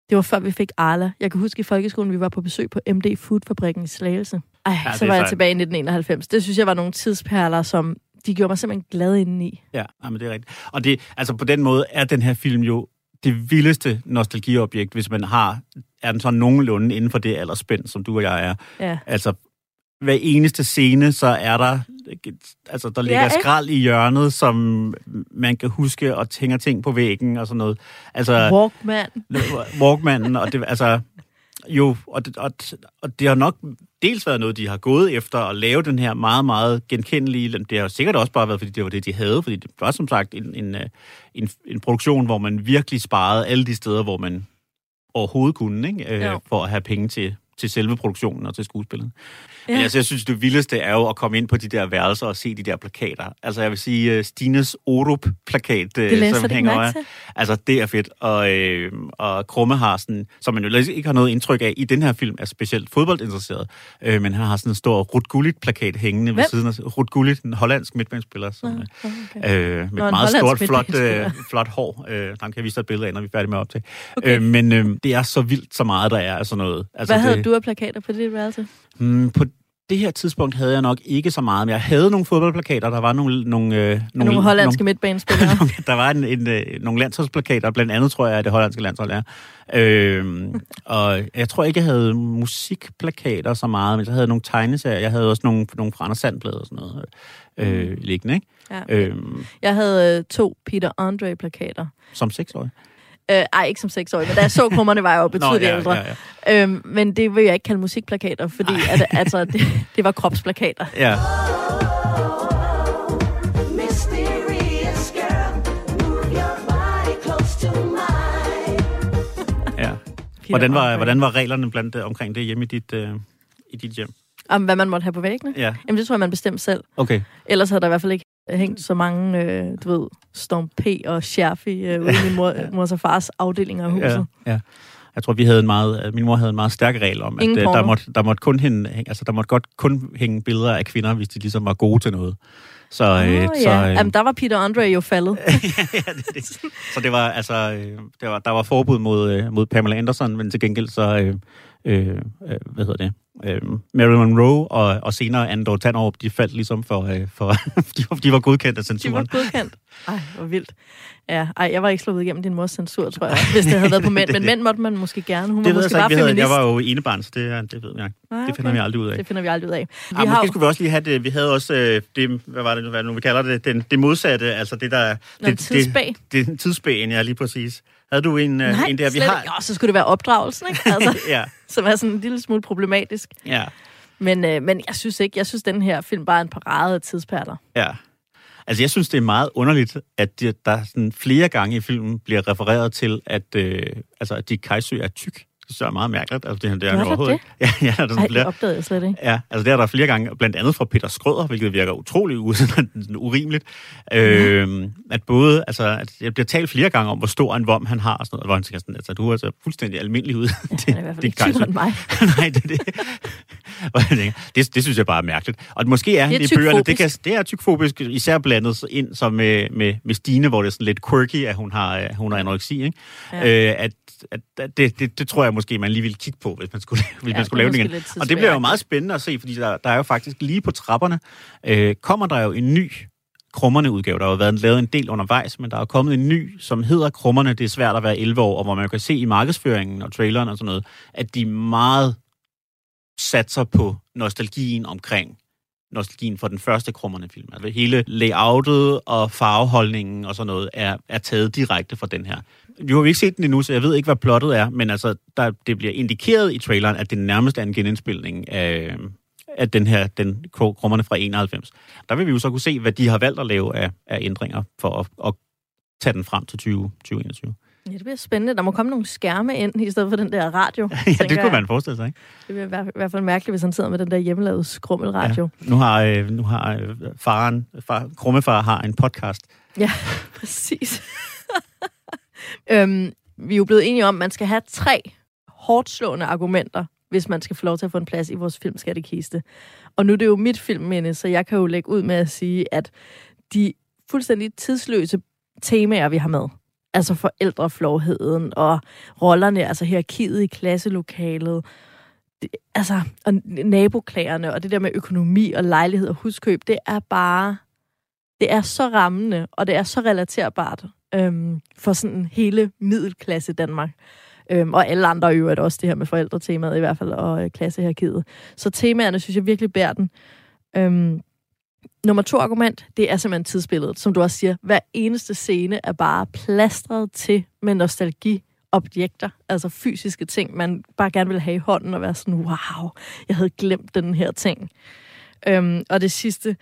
Det var før vi fik Arla. Jeg kan huske i folkeskolen, vi var på besøg på MD Food-fabrikken i Slagelse. Ej, Ja, så var jeg tilbage i 1991. Det synes jeg var nogle tidsperler, som de gjorde mig simpelthen glad indeni. Ja, jamen, det er rigtigt. Og det, altså på den måde er den her film jo det vildeste nostalgiobjekt, hvis man har, er den sådan nogenlunde inden for det aldersspænd, som du og jeg er. Ja. Altså, hver eneste scene, så er der, altså der ligger Ja, ikke? skrald i hjørnet, som man kan huske og tænker ting på væggen og sådan noget. Altså, Walkman. Walkmanen, og det, altså, jo, og det, og, og det har nok dels været noget, de har gået efter at lave den her meget, meget genkendelige, det har sikkert også bare været, fordi det var det, de havde, fordi det var som sagt en, en, øh, en, en produktion, hvor man virkelig sparede alle de steder, hvor man overhovedet kunne, ikke? Øh, for at have penge til, til selve produktionen og til skuespillet. Ja. Men altså, jeg synes, det vildeste er jo at komme ind på de der værelser og se de der plakater. Altså, jeg vil sige, uh, Stines Orup-plakat, uh, som hænger over. Altså, det er fedt. Og, øh, og Krumme har sådan, som man jo ikke har noget indtryk af i den her film, er specielt fodboldinteresseret. Øh, men han har sådan en stor Ruth Gullit-plakat hængende ved Hvem? siden af Ruth Gullit, en hollandsk midtbanespiller, som, Nå, okay. øh, med Nå, et en meget stort, flot, øh, flot hår. Øh, ham kan jeg vise dig et billede af, når vi er færdige med at optage. Okay. Øh, men øh, det er så vildt, så meget der er af sådan noget. Altså, Hvad det, havde du af plakater på dit værelse? Mm, på det her tidspunkt havde jeg nok ikke så meget, men jeg havde nogle fodboldplakater. Der var nogle... Nogle, øh, Nogle, nogle hollandske midtbanespillere. nogle, der var en, en, øh, nogle landsholdsplakater, blandt andet tror jeg, at det hollandske landshold er. Øhm, og jeg tror ikke, jeg havde musikplakater så meget, men jeg havde nogle tegneserier. Jeg havde også nogle, nogle fra Anders Sandblad og sådan noget øh, liggende, ikke? Ja. Øhm, Jeg havde øh, to Peter Andre-plakater. som seksårig. Øh, ej, ikke som seksårig, men da jeg så krummerne, var jeg jo betydeligt ja, ældre. ja, ja. Øhm, men det vil jeg ikke kalde musikplakater, fordi at, altså, det, det var kropsplakater. Ja. Hvordan var, hvordan var reglerne blandt, øh, omkring det hjemme i dit, øh, i dit hjem? Om hvad man måtte have på væggene? Ja. Jamen, det tror jeg, man bestemte selv. Okay. Ellers havde der i hvert fald ikke hængt så mange, øh, du ved, Storm P og Sherfy øh, ude i mor, mors og fars afdelinger af huset. Ja, ja. Jeg tror, vi havde en meget, øh, min mor havde en meget stærk regel om, at Ingen øh, der måtte, der måtte kun hænge, altså der måtte godt kun hænge billeder af kvinder, hvis de ligesom var gode til noget. Så, øh, Åh, så, ja. øh, Jamen, der var Peter Andre jo faldet. så det var altså, øh, det var, der var forbud mod, øh, mod Pamela Anderson, men til gengæld så, øh, øh, øh, hvad hedder det, øh, Marilyn Monroe og, og senere Andor Tannerup, de faldt ligesom for, øh, for de, var, de var godkendt af De var censuren. godkendt. Ej, hvor vildt. Ja, ej, jeg var ikke slået igennem din mors censur, tror jeg, hvis det havde været på mænd. Men mænd måtte man måske gerne. Hun Det var ved jeg måske ikke, bare feminist. jeg var jo enebarn, så det, det ved jeg ikke. Nej, Det finder okay. vi aldrig ud af. Det finder vi aldrig ud af. Vi Ah, har måske skulle vi også lige have det. Vi havde også øh, det, hvad var det, hvad nu vi kalder det, den, det modsatte, altså det der... Nå, det, tidsbag. Det, det tidsbagen, ja, lige præcis. Havde du en, øh, Nej, en der, vi har... ikke. Jo, så skulle det være opdragelsen, ikke? Altså, ja, som er sådan en lille smule problematisk. ja, Men, øh, men jeg synes ikke, jeg synes, den her film bare er en parade af tidspærter. ja. Altså, jeg synes, det er meget underligt, at de, der sådan flere gange i filmen bliver refereret til, at, øh, altså, at Dick Kajsø er tyk. Det synes jeg er meget mærkeligt. Altså, det, det er Gør overhovedet ikke. Ja, ja, der er Ej, flere, det opdagede jeg slet ikke. Ja, altså det er der flere gange, blandt andet fra Peter Skrøder, hvilket virker utrolig urimeligt. Øhm, at både, altså, at jeg bliver talt flere gange om, hvor stor en vom han har, og sådan noget, hvor han tænker sådan, altså, du er altså fuldstændig almindelig ud. Ja, Han er i hvert fald ikke tykkere end mig. Nej, det, det, tænker, det, det synes jeg bare er mærkeligt. Og måske er han Det er i bøgerne, det, kan, det er tykfobisk, især blandet ind som med, med, med Stine, hvor det er sådan lidt quirky, at hun har, hun har anoreksi, ikke? Ja. Øh, at, at, det, det, det, tror jeg måske, man lige vil kigge på, hvis man skulle, hvis Ja, man skulle det lave det igen. Og det bliver jo meget spændende at se, fordi der, der er jo faktisk lige på trapperne, øh, kommer der jo en ny krummerne udgave. Der har jo været lavet en del undervejs, men der er kommet en ny, som hedder Krummerne. Det er svært at være 11 år, og hvor man kan se i markedsføringen og traileren og sådan noget, at de meget satser på nostalgien omkring nostalgien for den første krummerne film. Altså hele layoutet og farveholdningen og sådan noget er, er taget direkte fra den her. Vi har jo ikke set den endnu, så jeg ved ikke, hvad plottet er, men altså, der, det bliver indikeret i traileren, at det nærmest er en genindspilning af, af den her, den kru- krummerne fra 91. Der vil vi jo så kunne se, hvad de har valgt at lave af, af ændringer for at, at tage den frem til 20, 2021. Ja, det bliver spændende. Der må komme nogle skærme ind, i stedet for den der radio. ja, det kunne man forestille sig, ikke? Det bliver i hvert- i hvert fald mærkeligt, hvis han sidder med den der hjemmelavede skrummelradio. Ja. Nu har, øh, nu har øh, faren, far, krummefar har en podcast. Ja, præcis. øhm, vi er jo blevet enige om, at man skal have tre hårdt slående argumenter, hvis man skal få lov til at få en plads i vores filmskattekiste. Og nu er det jo mit filmminde, så jeg kan jo lægge ud med at sige, at de fuldstændig tidsløse temaer, vi har med, altså forældreflovheden og rollerne, altså hierarkiet i klasselokalet, det, altså, og naboklagerne og det der med økonomi og lejlighed og huskøb, det er bare det er så rammende, og det er så relaterbart øhm, for sådan hele middelklasse Danmark. Øhm, og alle andre øvrigt også det her med forældretemaet i hvert fald, og øh, klassehierarkiet. Så temaerne synes jeg virkelig bærer den. Øhm, nummer to argument, det er simpelthen tidsbilledet. Som du også siger, hver eneste scene er bare plastret til med nostalgi objekter, altså fysiske ting, man bare gerne vil have i hånden og være sådan, wow, jeg havde glemt den her ting. Øhm, og det sidste,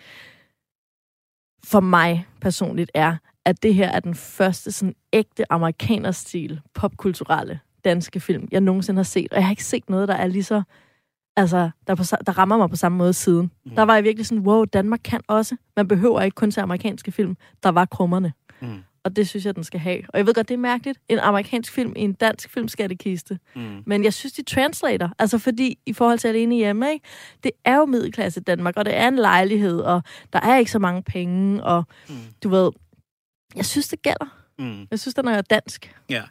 for mig personligt, er, at det her er den første sådan ægte amerikanerstil popkulturelle danske film, jeg nogensinde har set. Og jeg har ikke set noget, der er lige så altså, der, på, der rammer mig på samme måde siden. Mm. Der var jeg virkelig sådan, wow, Danmark kan også. Man behøver ikke kun til amerikanske film. Der var krummerne. Mm. Og det synes jeg, den skal have. Og jeg ved godt, det er mærkeligt. En amerikansk film i en dansk filmskattekiste. Mm. Men jeg synes, de translater. Altså fordi, i forhold til alene hjemme, ikke? det er jo middelklasse Danmark, og det er en lejlighed, og der er ikke så mange penge, og mm. du ved, jeg synes, det gælder. Mm. Jeg synes, den er dansk. Ja,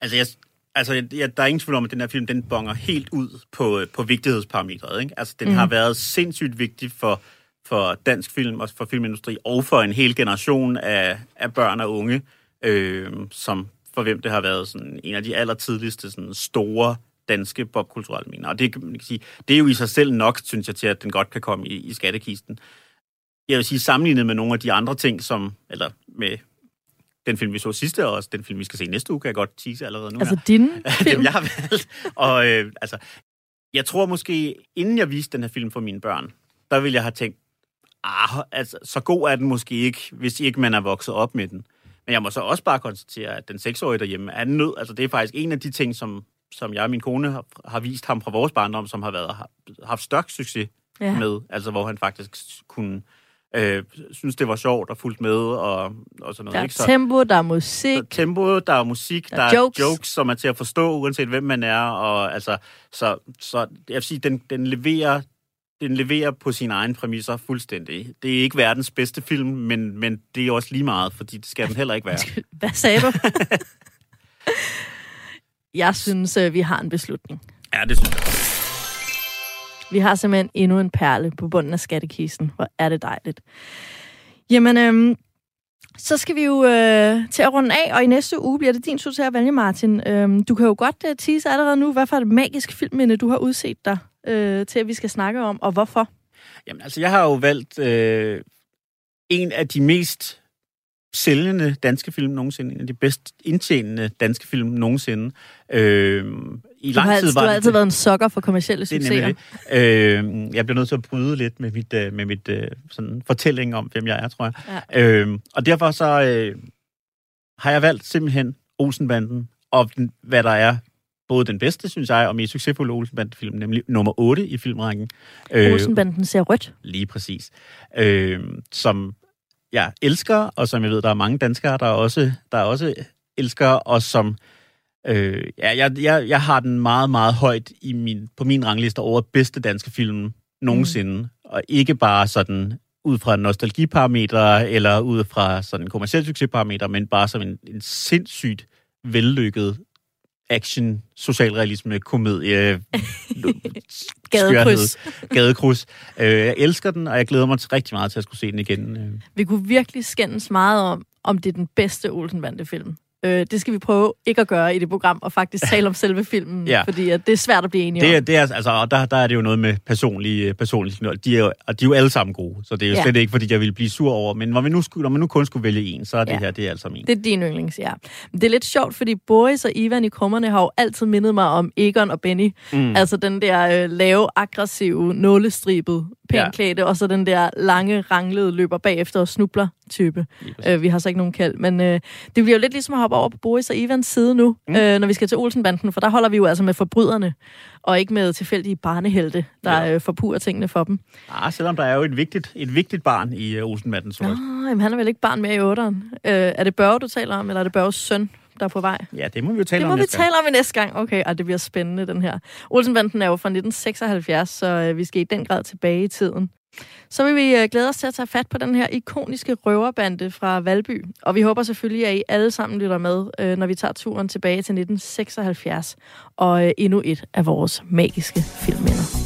altså, jeg, altså jeg, der er ingen tvivl om, at den her film, den bonger helt ud på, på vigtighedsparametret. Ikke? Altså, den mm. har været sindssygt vigtig for, for dansk film, og for filmindustri, og for en hel generation af, af børn og unge, øh, som for hvem det har været sådan en af de allertidligste sådan store danske popkulturelle minder. Og det, man kan sige, det er jo i sig selv nok, synes jeg, til at den godt kan komme i, i skattekisten. Jeg vil sige, sammenlignet med nogle af de andre ting, som, eller med den film, vi så sidste, og også den film, vi skal se næste uge, kan jeg godt tease allerede nu Altså her. din Dem, film? jeg har valgt. Og øh, altså, jeg tror måske, inden jeg viste den her film for mine børn, der ville jeg have tænkt, ah, altså, så god er den måske ikke, hvis ikke man er vokset op med den. Men jeg må så også bare konstatere, at den seksårige derhjemme er nød. Altså, det er faktisk en af de ting, som, som jeg og min kone har, har vist ham fra vores barndom, som har været, har, haft størst succes ja. med. Altså, hvor han faktisk kunne øh, synes, det var sjovt og fulgt med og, og sådan noget. Der er ikke? Så, tempo, der er musik. der er tempo, der er musik, Der der, er jokes. jokes, som er til at forstå, uanset hvem man er. Og, altså, så, så jeg vil sige, den, den leverer den leverer på sine egne præmisser fuldstændig. Det er ikke verdens bedste film, men, men det er også lige meget, fordi det skal den heller ikke være. Hvad sagde du? jeg synes, øh, vi har en beslutning. Ja, det synes jeg. Vi har simpelthen endnu en perle på bunden af skattekisten. Hvor er det dejligt. Jamen, øhm, så skal vi jo øh, til at runde af, og i næste uge bliver det din tur til at vælge, Martin. Øhm, du kan jo godt øh, tease allerede nu, hvad for et magisk filmminde, du har udset dig øh, til, at vi skal snakke om, og hvorfor. Jamen, altså, jeg har jo valgt øh, en af de mest sælgende danske film nogensinde, en af de bedst indtjenende danske film nogensinde. Øh, i Du lang har, tid altid, var du har det- altid været en sokker for kommersielle Det er succeser. det. Øh, jeg bliver nødt til at bryde lidt med mit, øh, med mit øh, sådan fortælling om, hvem jeg er, tror jeg. Ja. Øh, og derfor så øh, har jeg valgt simpelthen Olsenbanden, og den, hvad der er både den bedste, synes jeg, og mest succesfulde Olsenbanden-film, nemlig nummer 8 i filmrækken. Øh, Olsenbanden ser rødt. Lige præcis. Øh, som jeg elsker, og som jeg ved, der er mange danskere, der også, der også elsker, og som øh, ja, jeg, jeg, jeg har den meget, meget højt i min, på min rangliste over bedste danske film nogensinde. Mm. Og ikke bare sådan ud fra nostalgiparametre, eller ud fra sådan kommersielle succesparametre, men bare som en, en sindssygt vellykket action, socialrealisme, komedie, Gadekryds. gadekryds. Øh, jeg elsker den, og jeg glæder mig til rigtig meget til at skulle se den igen. Øh, Vi kunne virkelig skændes meget om, om det er den bedste Olsenbande-film. Øh, det skal vi prøve ikke at gøre i det program, og faktisk tale om selve filmen, Ja. fordi at det er svært at blive enige Det, om. det er, altså, og der, der er det jo noget med personlige, personlige signal. De er, og de er jo alle sammen gode, så det er jo Ja. slet ikke, fordi jeg ville blive sur over. Men når, vi nu, skulle, når man nu kun skulle vælge en, så er det Ja. her, det er altså min. Det er din yndlings, ja. Men det er lidt sjovt, fordi Boris og Ivan i krummerne har jo altid mindet mig om Egon og Benny. Mm. Altså den der øh, lave, aggressive, nålestribet, pænt Ja. klædte, og så den der lange, ranglede, løber bagefter og snubler type. Øh, vi har så ikke nogen kald, men øh, det bliver jo lidt ligesom at hoppe over på Boris og Ivans side nu, mm. øh, når vi skal til Olsenbanden, for der holder vi jo altså med forbryderne, og ikke med tilfældige barnehelte, der ja. øh, forpurer tingene for dem. Ah, selvom der er jo et vigtigt, et vigtigt barn i uh, Olsenbanden, så Nå, jamen, han er vel ikke barn mere i otteren. Øh, er det Børge, du taler om, eller er det Børges søn, der er på vej? Ja, det må vi jo tale Det om må vi gang. tale om i næste gang. Okay, og det bliver spændende, den her. Olsenbanden er jo fra 1976, så øh, vi skal i den grad tilbage i tiden. Så vil vi øh, glæde os til at tage fat på den her ikoniske røverbande fra Valby. Og vi håber selvfølgelig, at I alle sammen lytter med, øh, når vi tager turen tilbage til 1976 og øh, endnu et af vores magiske filmminder.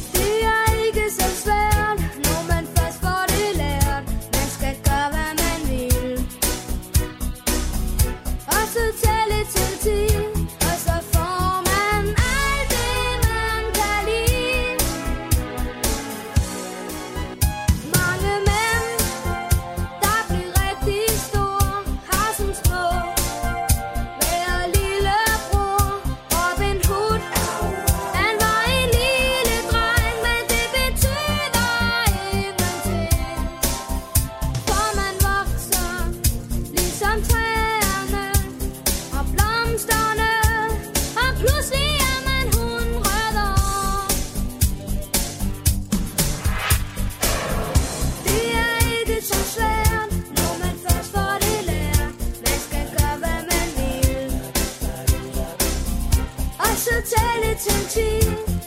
成绩，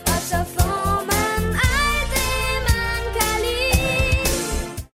二十分。